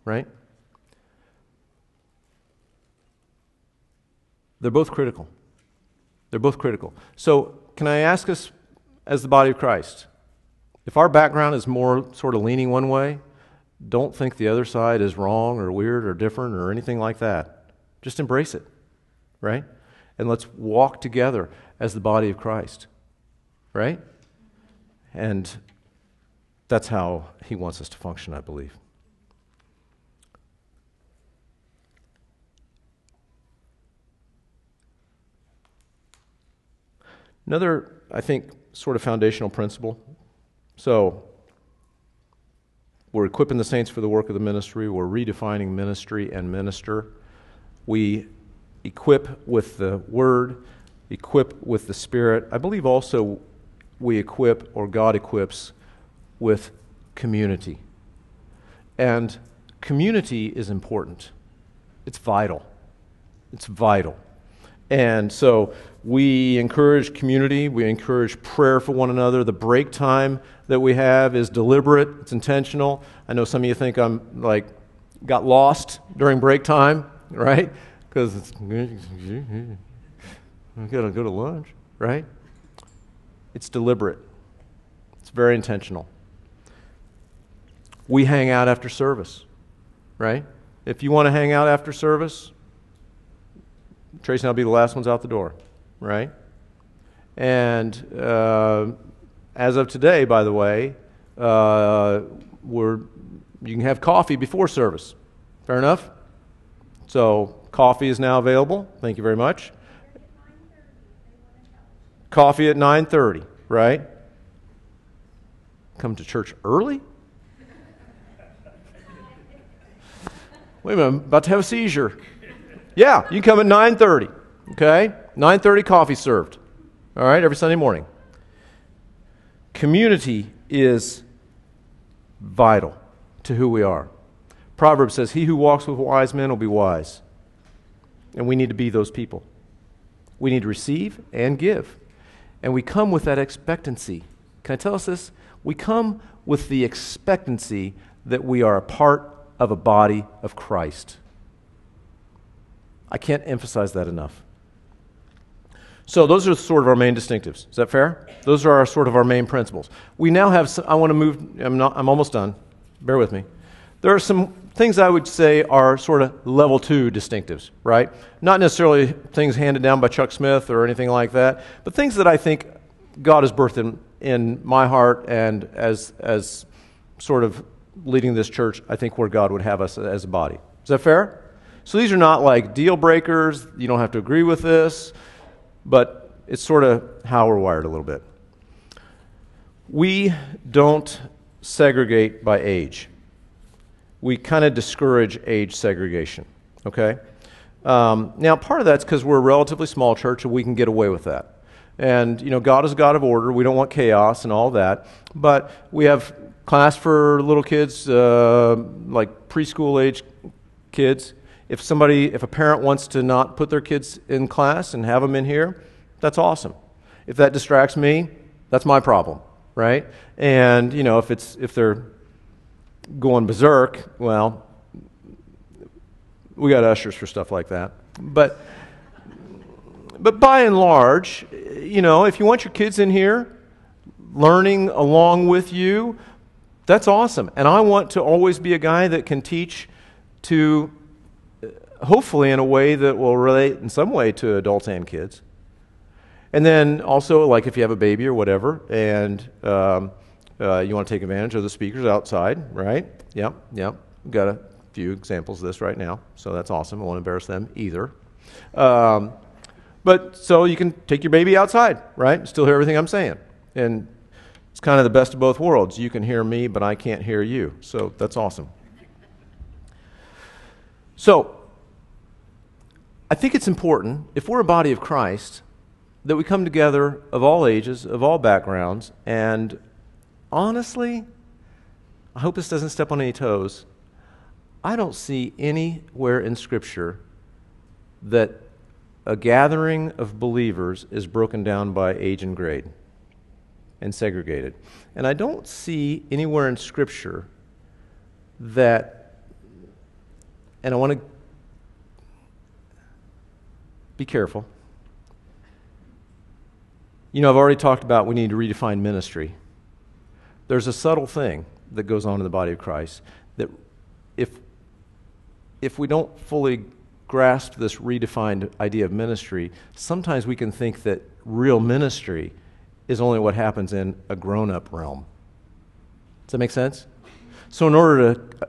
A: right? They're both critical. They're both critical. So, can I ask us, as the body of Christ, if our background is more sort of leaning one way, don't think the other side is wrong or weird or different or anything like that. Just embrace it, right? And let's walk together as the body of Christ, right? And that's how he wants us to function, I believe. Another, I think, sort of foundational principle. So, we're equipping the saints for the work of the ministry. We're redefining ministry and minister. We equip with the word, equip with the spirit. I believe also we equip, or God equips, with community. And community is important, it's vital. It's vital. And so we encourage community, we encourage prayer for one another. The break time that we have is deliberate, it's intentional. I know some of you think I'm like got lost during break time, right? Because it's I gotta go to lunch, right? It's deliberate. It's very intentional. We hang out after service, right? If you want to hang out after service, Tracy and I'll be the last ones out the door right? And uh, as of today, by the way, uh, we're, you can have coffee before service. Fair enough? So, coffee is now available. Thank you very much. Coffee at 9:30, right? Come to church early? Wait a minute, I'm about to have a seizure. Yeah, you come at 9:30, okay? 9:30 coffee served. All right, every Sunday morning. Community is vital to who we are. Proverbs says, "He who walks with wise men will be wise." And we need to be those people. We need to receive and give. And we come with that expectancy. Can I tell us this? We come with the expectancy that we are a part of a body of Christ. I can't emphasize that enough. So those are sort of our main distinctives. Is that fair? Those are our sort of our main principles. We now have. Some, I want to move. I'm not. I'm almost done. Bear with me. There are some things I would say are sort of level two distinctives, right? Not necessarily things handed down by Chuck Smith or anything like that, but things that I think God has birthed in, in my heart and as as sort of leading this church. I think where God would have us as a body. Is that fair? So these are not like deal breakers. You don't have to agree with this but it's sort of how we're wired a little bit. We don't segregate by age. We kind of discourage age segregation, okay? Um, now, part of that's because we're a relatively small church and we can get away with that. And, you know, God is God of order. We don't want chaos and all that. But we have class for little kids, uh, like preschool age kids. If somebody, if a parent wants to not put their kids in class and have them in here, that's awesome. If that distracts me, that's my problem, right? And, you know, if it's, if they're going berserk, well, we got ushers for stuff like that. But, but by and large, you know, if you want your kids in here learning along with you, that's awesome. And I want to always be a guy that can teach to hopefully in a way that will relate in some way to adults and kids. And then also, like if you have a baby or whatever, and um, uh, you want to take advantage of the speakers outside, right? Yep, yep. Got a few examples of this right now, so that's awesome. I won't embarrass them either. Um, but so you can take your baby outside, right? Still hear everything I'm saying. And It's kind of the best of both worlds. You can hear me, but I can't hear you. So that's awesome. So, I think it's important, if we're a body of Christ, that we come together of all ages, of all backgrounds, and honestly, I hope this doesn't step on any toes. I don't see anywhere in Scripture that a gathering of believers is broken down by age and grade and segregated. And I don't see anywhere in Scripture that, and I want to be careful. You know, I've already talked about we need to redefine ministry. There's a subtle thing that goes on in the body of Christ that if, if we don't fully grasp this redefined idea of ministry, sometimes we can think that real ministry is only what happens in a grown up realm. Does that make sense? So, in order to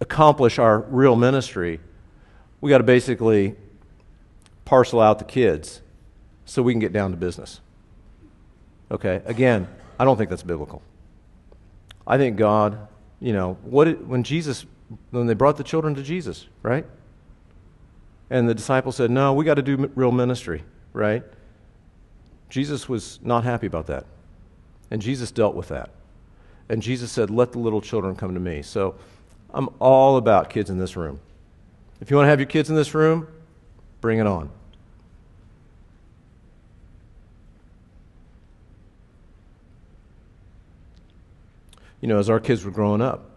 A: accomplish our real ministry, we got to basically parcel out the kids so we can get down to business. Okay, again, I don't think that's biblical. I think God, you know, what it, when Jesus, when they brought the children to Jesus, right? And the disciples said, No, we got to do real ministry, right? Jesus was not happy about that. And Jesus dealt with that. And Jesus said, Let the little children come to me. So I'm all about kids in this room. If you want to have your kids in this room, bring it on. you know, as our kids were growing up,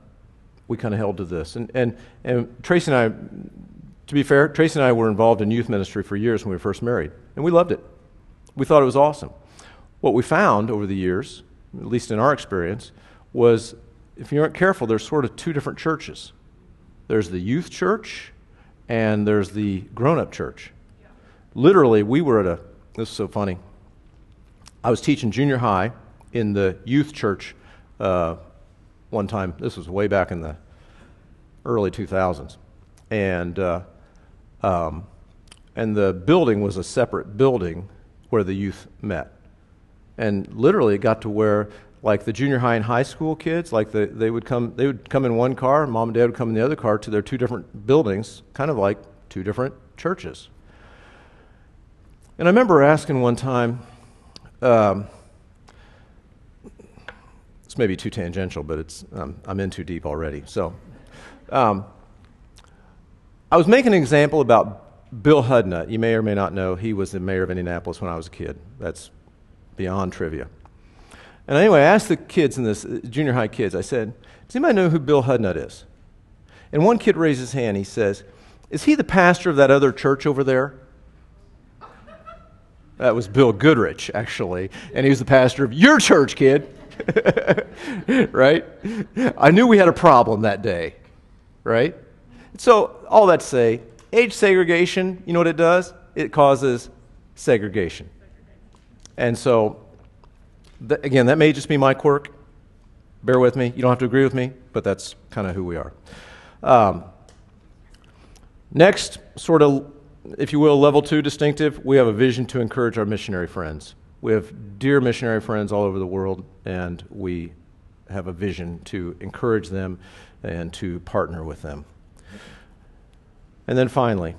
A: we kind of held to this. And, and, and Tracy and I, to be fair, Tracy and I were involved in youth ministry for years when we were first married, and we loved it. We thought it was awesome. What we found over the years, at least in our experience, was if you aren't careful, there's sort of two different churches there's the youth church, and there's the grown up church. Literally, we were at a, this is so funny. I was teaching junior high in the youth church uh, one time. This was way back in the early 2000s. And, uh, um, and the building was a separate building where the youth met. And literally, it got to where, like the junior high and high school kids, like the, they would come, they would come in one car, mom and dad would come in the other car to their two different buildings, kind of like two different churches. And I remember asking one time, um, it's maybe too tangential, but it's, um, I'm in too deep already. So, um, I was making an example about Bill Hudnut. You may or may not know he was the mayor of Indianapolis when I was a kid. That's beyond trivia. And anyway, I asked the kids in this, uh, junior high kids, I said, Does anybody know who Bill Hudnut is? And one kid raised his hand. He says, Is he the pastor of that other church over there? That was Bill Goodrich, actually. And he was the pastor of your church, kid. [LAUGHS] right? I knew we had a problem that day, right? So, all that to say, age segregation, you know what it does? It causes segregation. And so, th- again, that may just be my quirk. Bear with me. You don't have to agree with me, but that's kind of who we are. Um, next, sort of, if you will, level two distinctive, we have a vision to encourage our missionary friends. We have dear missionary friends all over the world, and we have a vision to encourage them and to partner with them. And then finally,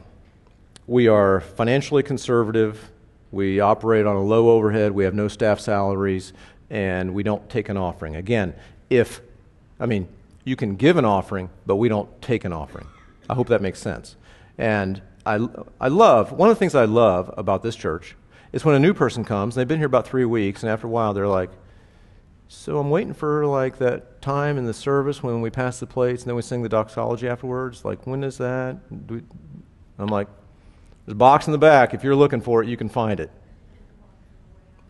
A: we are financially conservative. We operate on a low overhead. We have no staff salaries, and we don't take an offering. Again, if, I mean, you can give an offering, but we don't take an offering. I hope that makes sense. And I, I love, one of the things I love about this church is when a new person comes, and they've been here about three weeks, and after a while they're like, so I'm waiting for like that time in the service when we pass the plates and then we sing the doxology afterwards. Like, when is that? I'm like, there's a box in the back. If you're looking for it, you can find it.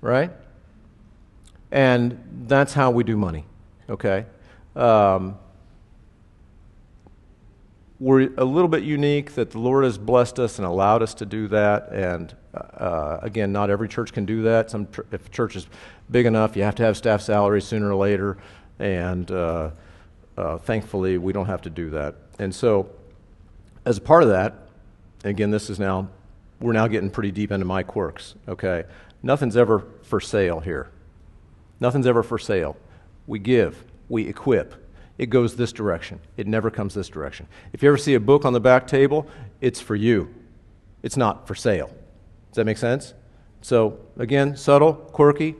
A: Right? And that's how we do money. Okay? Um, we're a little bit unique that the Lord has blessed us and allowed us to do that. And uh, again, not every church can do that. Some tr- if a church is big enough, you have to have staff salaries sooner or later. And uh, uh, thankfully, we don't have to do that. And so, as a part of that, again, this is now we're now getting pretty deep into my quirks. Okay, nothing's ever for sale here. Nothing's ever for sale. We give, we equip. It goes this direction. It never comes this direction. If you ever see a book on the back table, it's for you. It's not for sale. Does that make sense? So, again, subtle, quirky,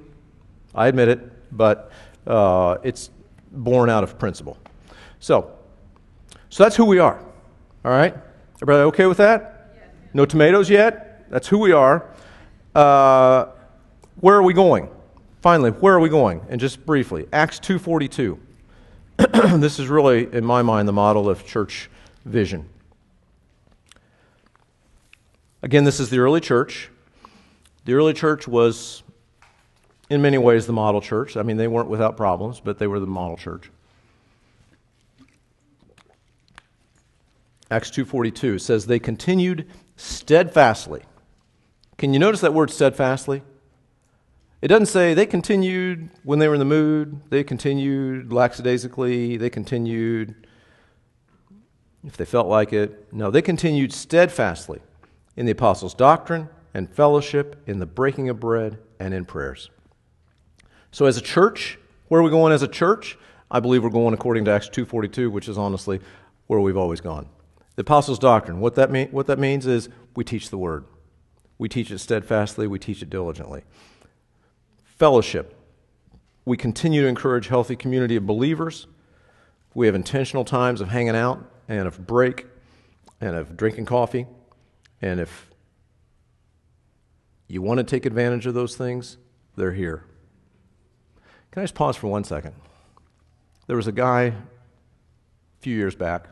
A: I admit it, but uh, it's born out of principle. So, so that's who we are. All right? Everybody okay with that? No tomatoes yet? That's who we are. Uh, where are we going? Finally, where are we going? And just briefly, Acts 2:42. [CLEARS THROAT] this is really, in my mind, the model of church vision. Again, this is the early church. The early church was, in many ways, the model church. I mean, they weren't without problems, but they were the model church. Acts 2:42 says they continued steadfastly. Can you notice that word steadfastly? It doesn't say they continued when they were in the mood, they continued lackadaisically, they continued if they felt like it. No, they continued steadfastly in the apostles' doctrine and fellowship, in the breaking of bread, and in prayers. So as a church, where are we going as a church? I believe we're going according to Acts 2:42, which is honestly where we've always gone. The apostles' doctrine, what that, mean, what that means is we teach the word. We teach it steadfastly, we teach it diligently. Fellowship, we continue to encourage healthy community of believers. We have intentional times of hanging out and of break and of drinking coffee. And if you want to take advantage of those things, they're here. Can I just pause for one second? There was a guy a few years back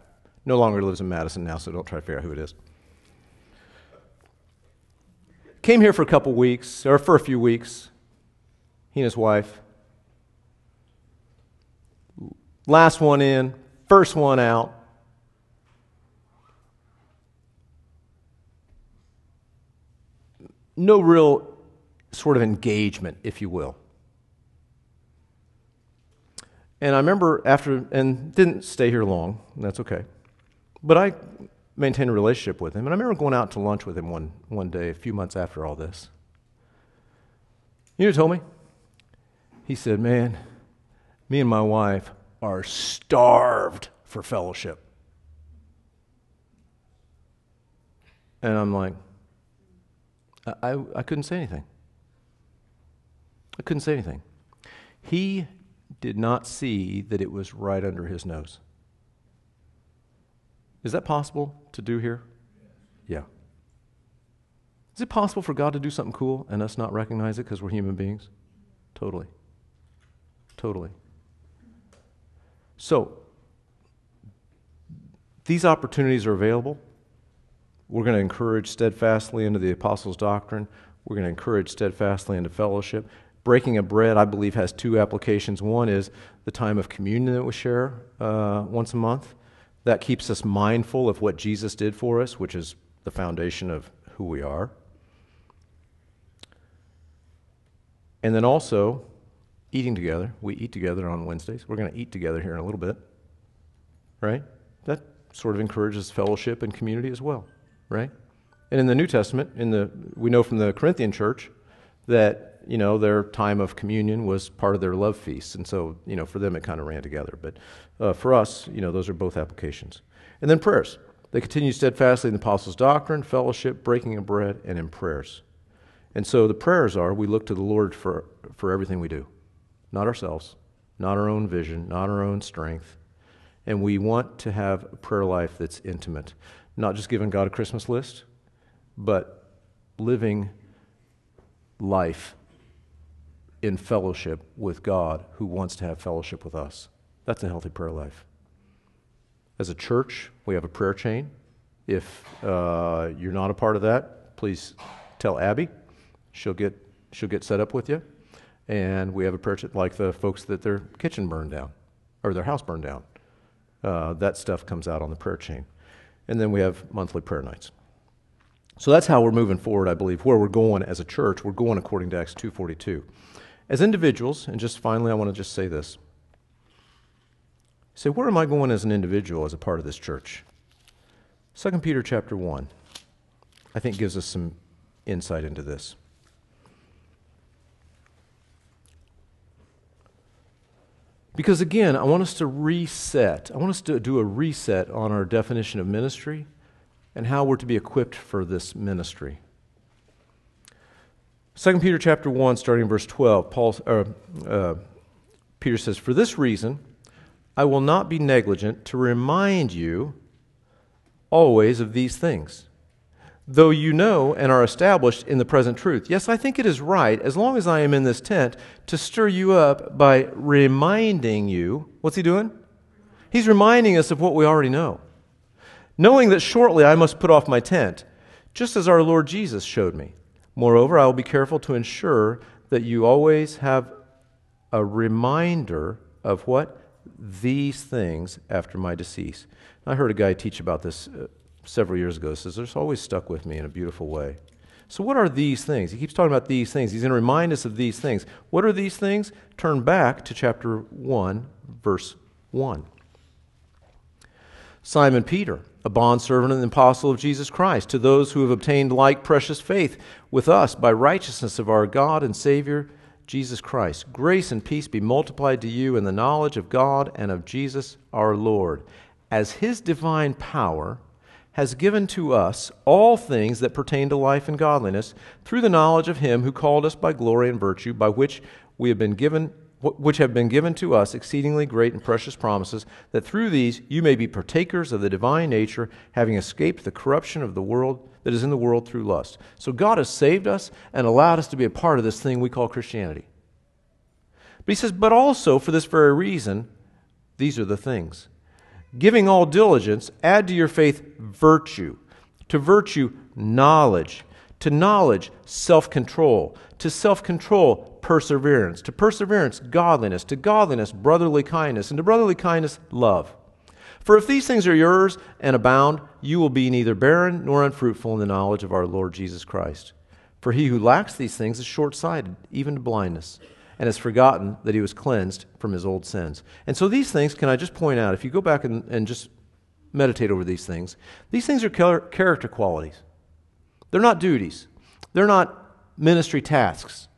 A: no longer lives in Madison now, so don't try to figure out who it is. Came here for a couple weeks, or for a few weeks, he and his wife. Last one in, first one out. No real sort of engagement, if you will. And I remember after, and didn't stay here long, that's okay. But I maintained a relationship with him. And I remember going out to lunch with him one, one day, a few months after all this. You know told me? He said, Man, me and my wife are starved for fellowship. And I'm like, I, I, I couldn't say anything. I couldn't say anything. He did not see that it was right under his nose. Is that possible to do here? Yeah. Is it possible for God to do something cool and us not recognize it because we're human beings? Totally. Totally. So, these opportunities are available. We're going to encourage steadfastly into the apostles' doctrine. We're going to encourage steadfastly into fellowship. Breaking of bread, I believe, has two applications. One is the time of communion that we share uh, once a month. That keeps us mindful of what Jesus did for us, which is the foundation of who we are. And then also, eating together. We eat together on Wednesdays. We're going to eat together here in a little bit, right? That sort of encourages fellowship and community as well, right? And in the New Testament, in the we know from the Corinthian church that you know, their time of communion was part of their love feast. And so, you know, for them it kind of ran together. But uh, for us, you know, those are both applications. And then prayers. They continue steadfastly in the apostles' doctrine, fellowship, breaking of bread, and in prayers. And so the prayers are we look to the Lord for, for everything we do, not ourselves, not our own vision, not our own strength. And we want to have a prayer life that's intimate, not just giving God a Christmas list, but living life in fellowship with God who wants to have fellowship with us. That's a healthy prayer life. As a church, we have a prayer chain. If uh, you're not a part of that, please tell Abby. She'll get, she'll get set up with you. And we have a prayer chain like the folks that their kitchen burned down or their house burned down. Uh, that stuff comes out on the prayer chain. And then we have monthly prayer nights. So that's how we're moving forward, I believe. Where we're going as a church, we're going according to Acts 242. As individuals, and just finally, I want to just say this. Say, where am I going as an individual as a part of this church? 2 Peter chapter 1, I think, gives us some insight into this. Because again, I want us to reset. I want us to do a reset on our definition of ministry and how we're to be equipped for this ministry. 2 Peter chapter 1, starting in verse 12, Paul, uh, uh, Peter says, For this reason, I will not be negligent to remind you always of these things, though you know and are established in the present truth. Yes, I think it is right, as long as I am in this tent, to stir you up by reminding you. What's he doing? He's reminding us of what we already know. Knowing that shortly I must put off my tent, just as our Lord Jesus showed me. Moreover, I will be careful to ensure that you always have a reminder of what? These things after my decease. I heard a guy teach about this uh, several years ago. Says, This always stuck with me in a beautiful way. So, what are these things? He keeps talking about these things. He's going to remind us of these things. What are these things? Turn back to chapter 1, verse 1. Simon Peter a bondservant and apostle of Jesus Christ, to those who have obtained like precious faith with us by righteousness of our God and Savior, Jesus Christ. Grace and peace be multiplied to you in the knowledge of God and of Jesus our Lord, as his divine power has given to us all things that pertain to life and godliness through the knowledge of him who called us by glory and virtue, by which we have been given which have been given to us exceedingly great and precious promises, that through these you may be partakers of the divine nature, having escaped the corruption of the world that is in the world through lust. So God has saved us and allowed us to be a part of this thing we call Christianity. But he says, but also for this very reason, these are the things. Giving all diligence, add to your faith virtue, to virtue, knowledge, to knowledge, self control, to self control, perseverance, to perseverance, godliness, to godliness, brotherly kindness, and to brotherly kindness, love. For if these things are yours and abound, you will be neither barren nor unfruitful in the knowledge of our Lord Jesus Christ. For he who lacks these things is short sighted, even to blindness, and has forgotten that he was cleansed from his old sins. And so, these things, can I just point out, if you go back and, and just meditate over these things, these things are character qualities. They're not duties, they're not ministry tasks.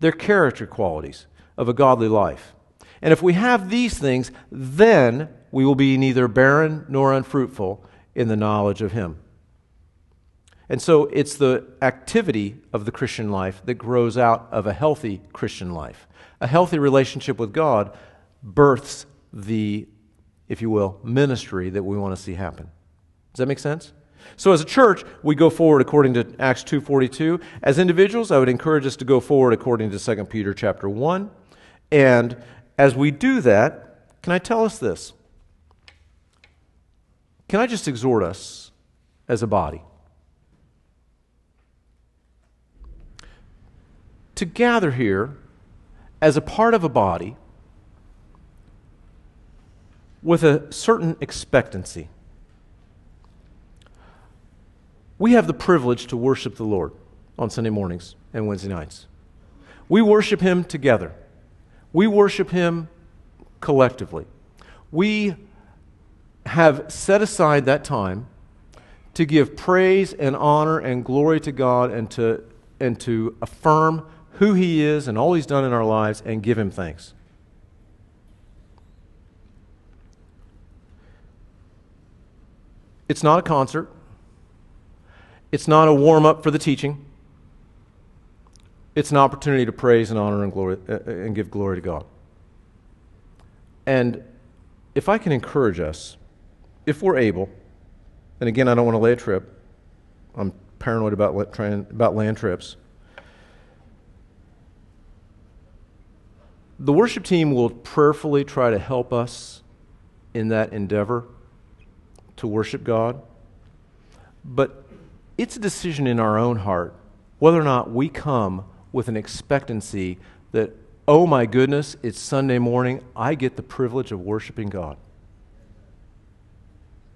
A: They're character qualities of a godly life. And if we have these things, then we will be neither barren nor unfruitful in the knowledge of Him. And so it's the activity of the Christian life that grows out of a healthy Christian life. A healthy relationship with God births the, if you will, ministry that we want to see happen. Does that make sense? So as a church, we go forward according to Acts 2:42. As individuals, I would encourage us to go forward according to 2 Peter chapter 1. And as we do that, can I tell us this? Can I just exhort us as a body to gather here as a part of a body with a certain expectancy? We have the privilege to worship the Lord on Sunday mornings and Wednesday nights. We worship Him together, we worship Him collectively. We have set aside that time to give praise and honor and glory to God and to, and to affirm who He is and all He's done in our lives and give Him thanks. It's not a concert. It's not a warm up for the teaching. It's an opportunity to praise and honor and glory uh, uh, and give glory to God. And if I can encourage us, if we're able, and again, I don't want to lay a trip. I'm paranoid about about land trips. The worship team will prayerfully try to help us in that endeavor to worship God. But it's a decision in our own heart whether or not we come with an expectancy that, oh my goodness, it's Sunday morning, I get the privilege of worshiping God.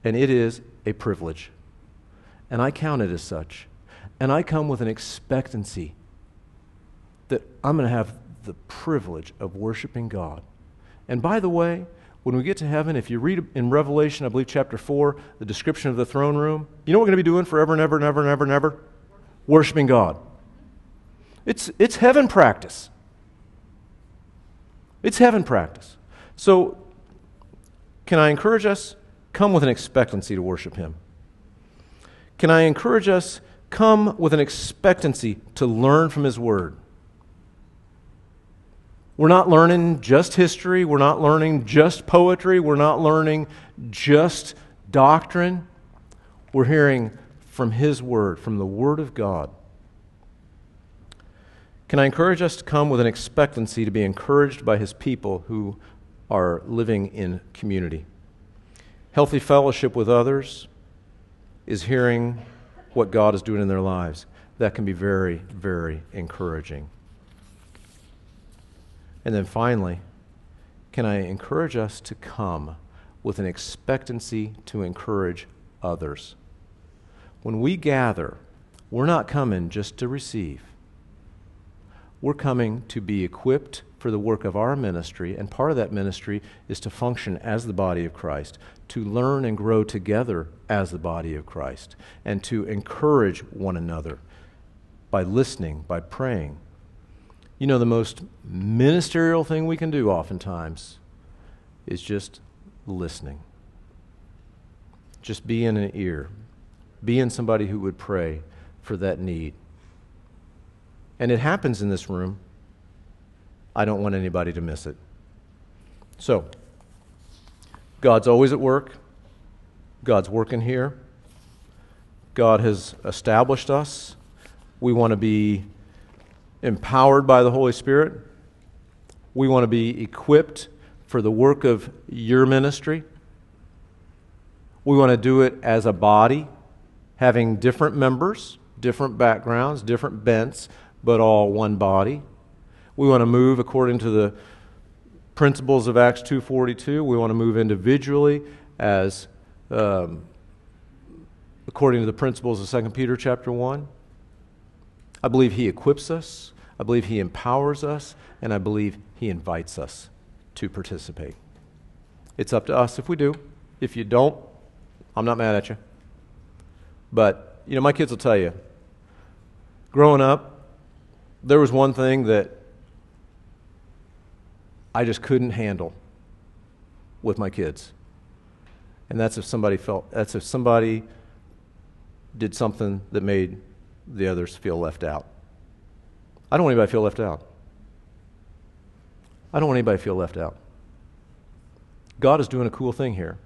A: And it is a privilege. And I count it as such. And I come with an expectancy that I'm going to have the privilege of worshiping God. And by the way, when we get to heaven, if you read in Revelation, I believe chapter 4, the description of the throne room, you know what we're going to be doing forever and ever and ever and ever and ever? Worshiping God. It's, it's heaven practice. It's heaven practice. So, can I encourage us? Come with an expectancy to worship Him. Can I encourage us? Come with an expectancy to learn from His Word. We're not learning just history. We're not learning just poetry. We're not learning just doctrine. We're hearing from His Word, from the Word of God. Can I encourage us to come with an expectancy to be encouraged by His people who are living in community? Healthy fellowship with others is hearing what God is doing in their lives. That can be very, very encouraging. And then finally, can I encourage us to come with an expectancy to encourage others? When we gather, we're not coming just to receive. We're coming to be equipped for the work of our ministry, and part of that ministry is to function as the body of Christ, to learn and grow together as the body of Christ, and to encourage one another by listening, by praying, you know, the most ministerial thing we can do oftentimes is just listening. Just be in an ear, be in somebody who would pray for that need. And it happens in this room. I don't want anybody to miss it. So, God's always at work. God's working here. God has established us. We want to be empowered by the Holy Spirit. We want to be equipped for the work of your ministry. We want to do it as a body, having different members, different backgrounds, different bents, but all one body. We want to move according to the principles of Acts 2:42. We want to move individually as um, according to the principles of 2 Peter chapter 1. I believe he equips us. I believe He empowers us, and I believe He invites us to participate. It's up to us if we do. If you don't, I'm not mad at you. But, you know, my kids will tell you growing up, there was one thing that I just couldn't handle with my kids. And that's if somebody felt, that's if somebody did something that made the others feel left out. I don't want anybody to feel left out. I don't want anybody to feel left out. God is doing a cool thing here,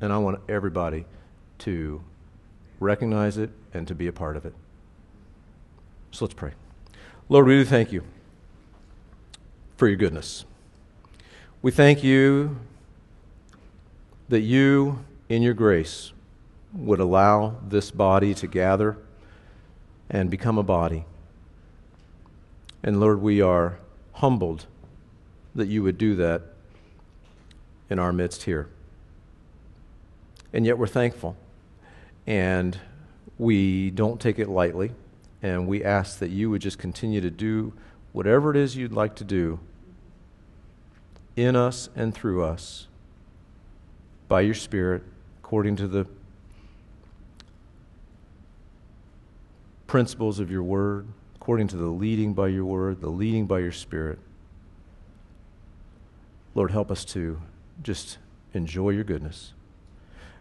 A: and I want everybody to recognize it and to be a part of it. So let's pray. Lord, we do thank you for your goodness. We thank you that you, in your grace, would allow this body to gather and become a body and Lord, we are humbled that you would do that in our midst here. And yet we're thankful. And we don't take it lightly. And we ask that you would just continue to do whatever it is you'd like to do in us and through us by your Spirit, according to the principles of your word according to the leading by your word, the leading by your spirit. Lord, help us to just enjoy your goodness.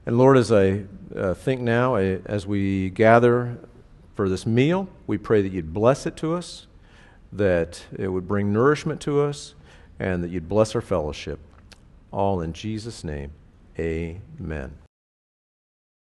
A: And Lord, as I uh, think now, I, as we gather for this meal, we pray that you'd bless it to us, that it would bring nourishment to us, and that you'd bless our fellowship. All in Jesus' name, amen.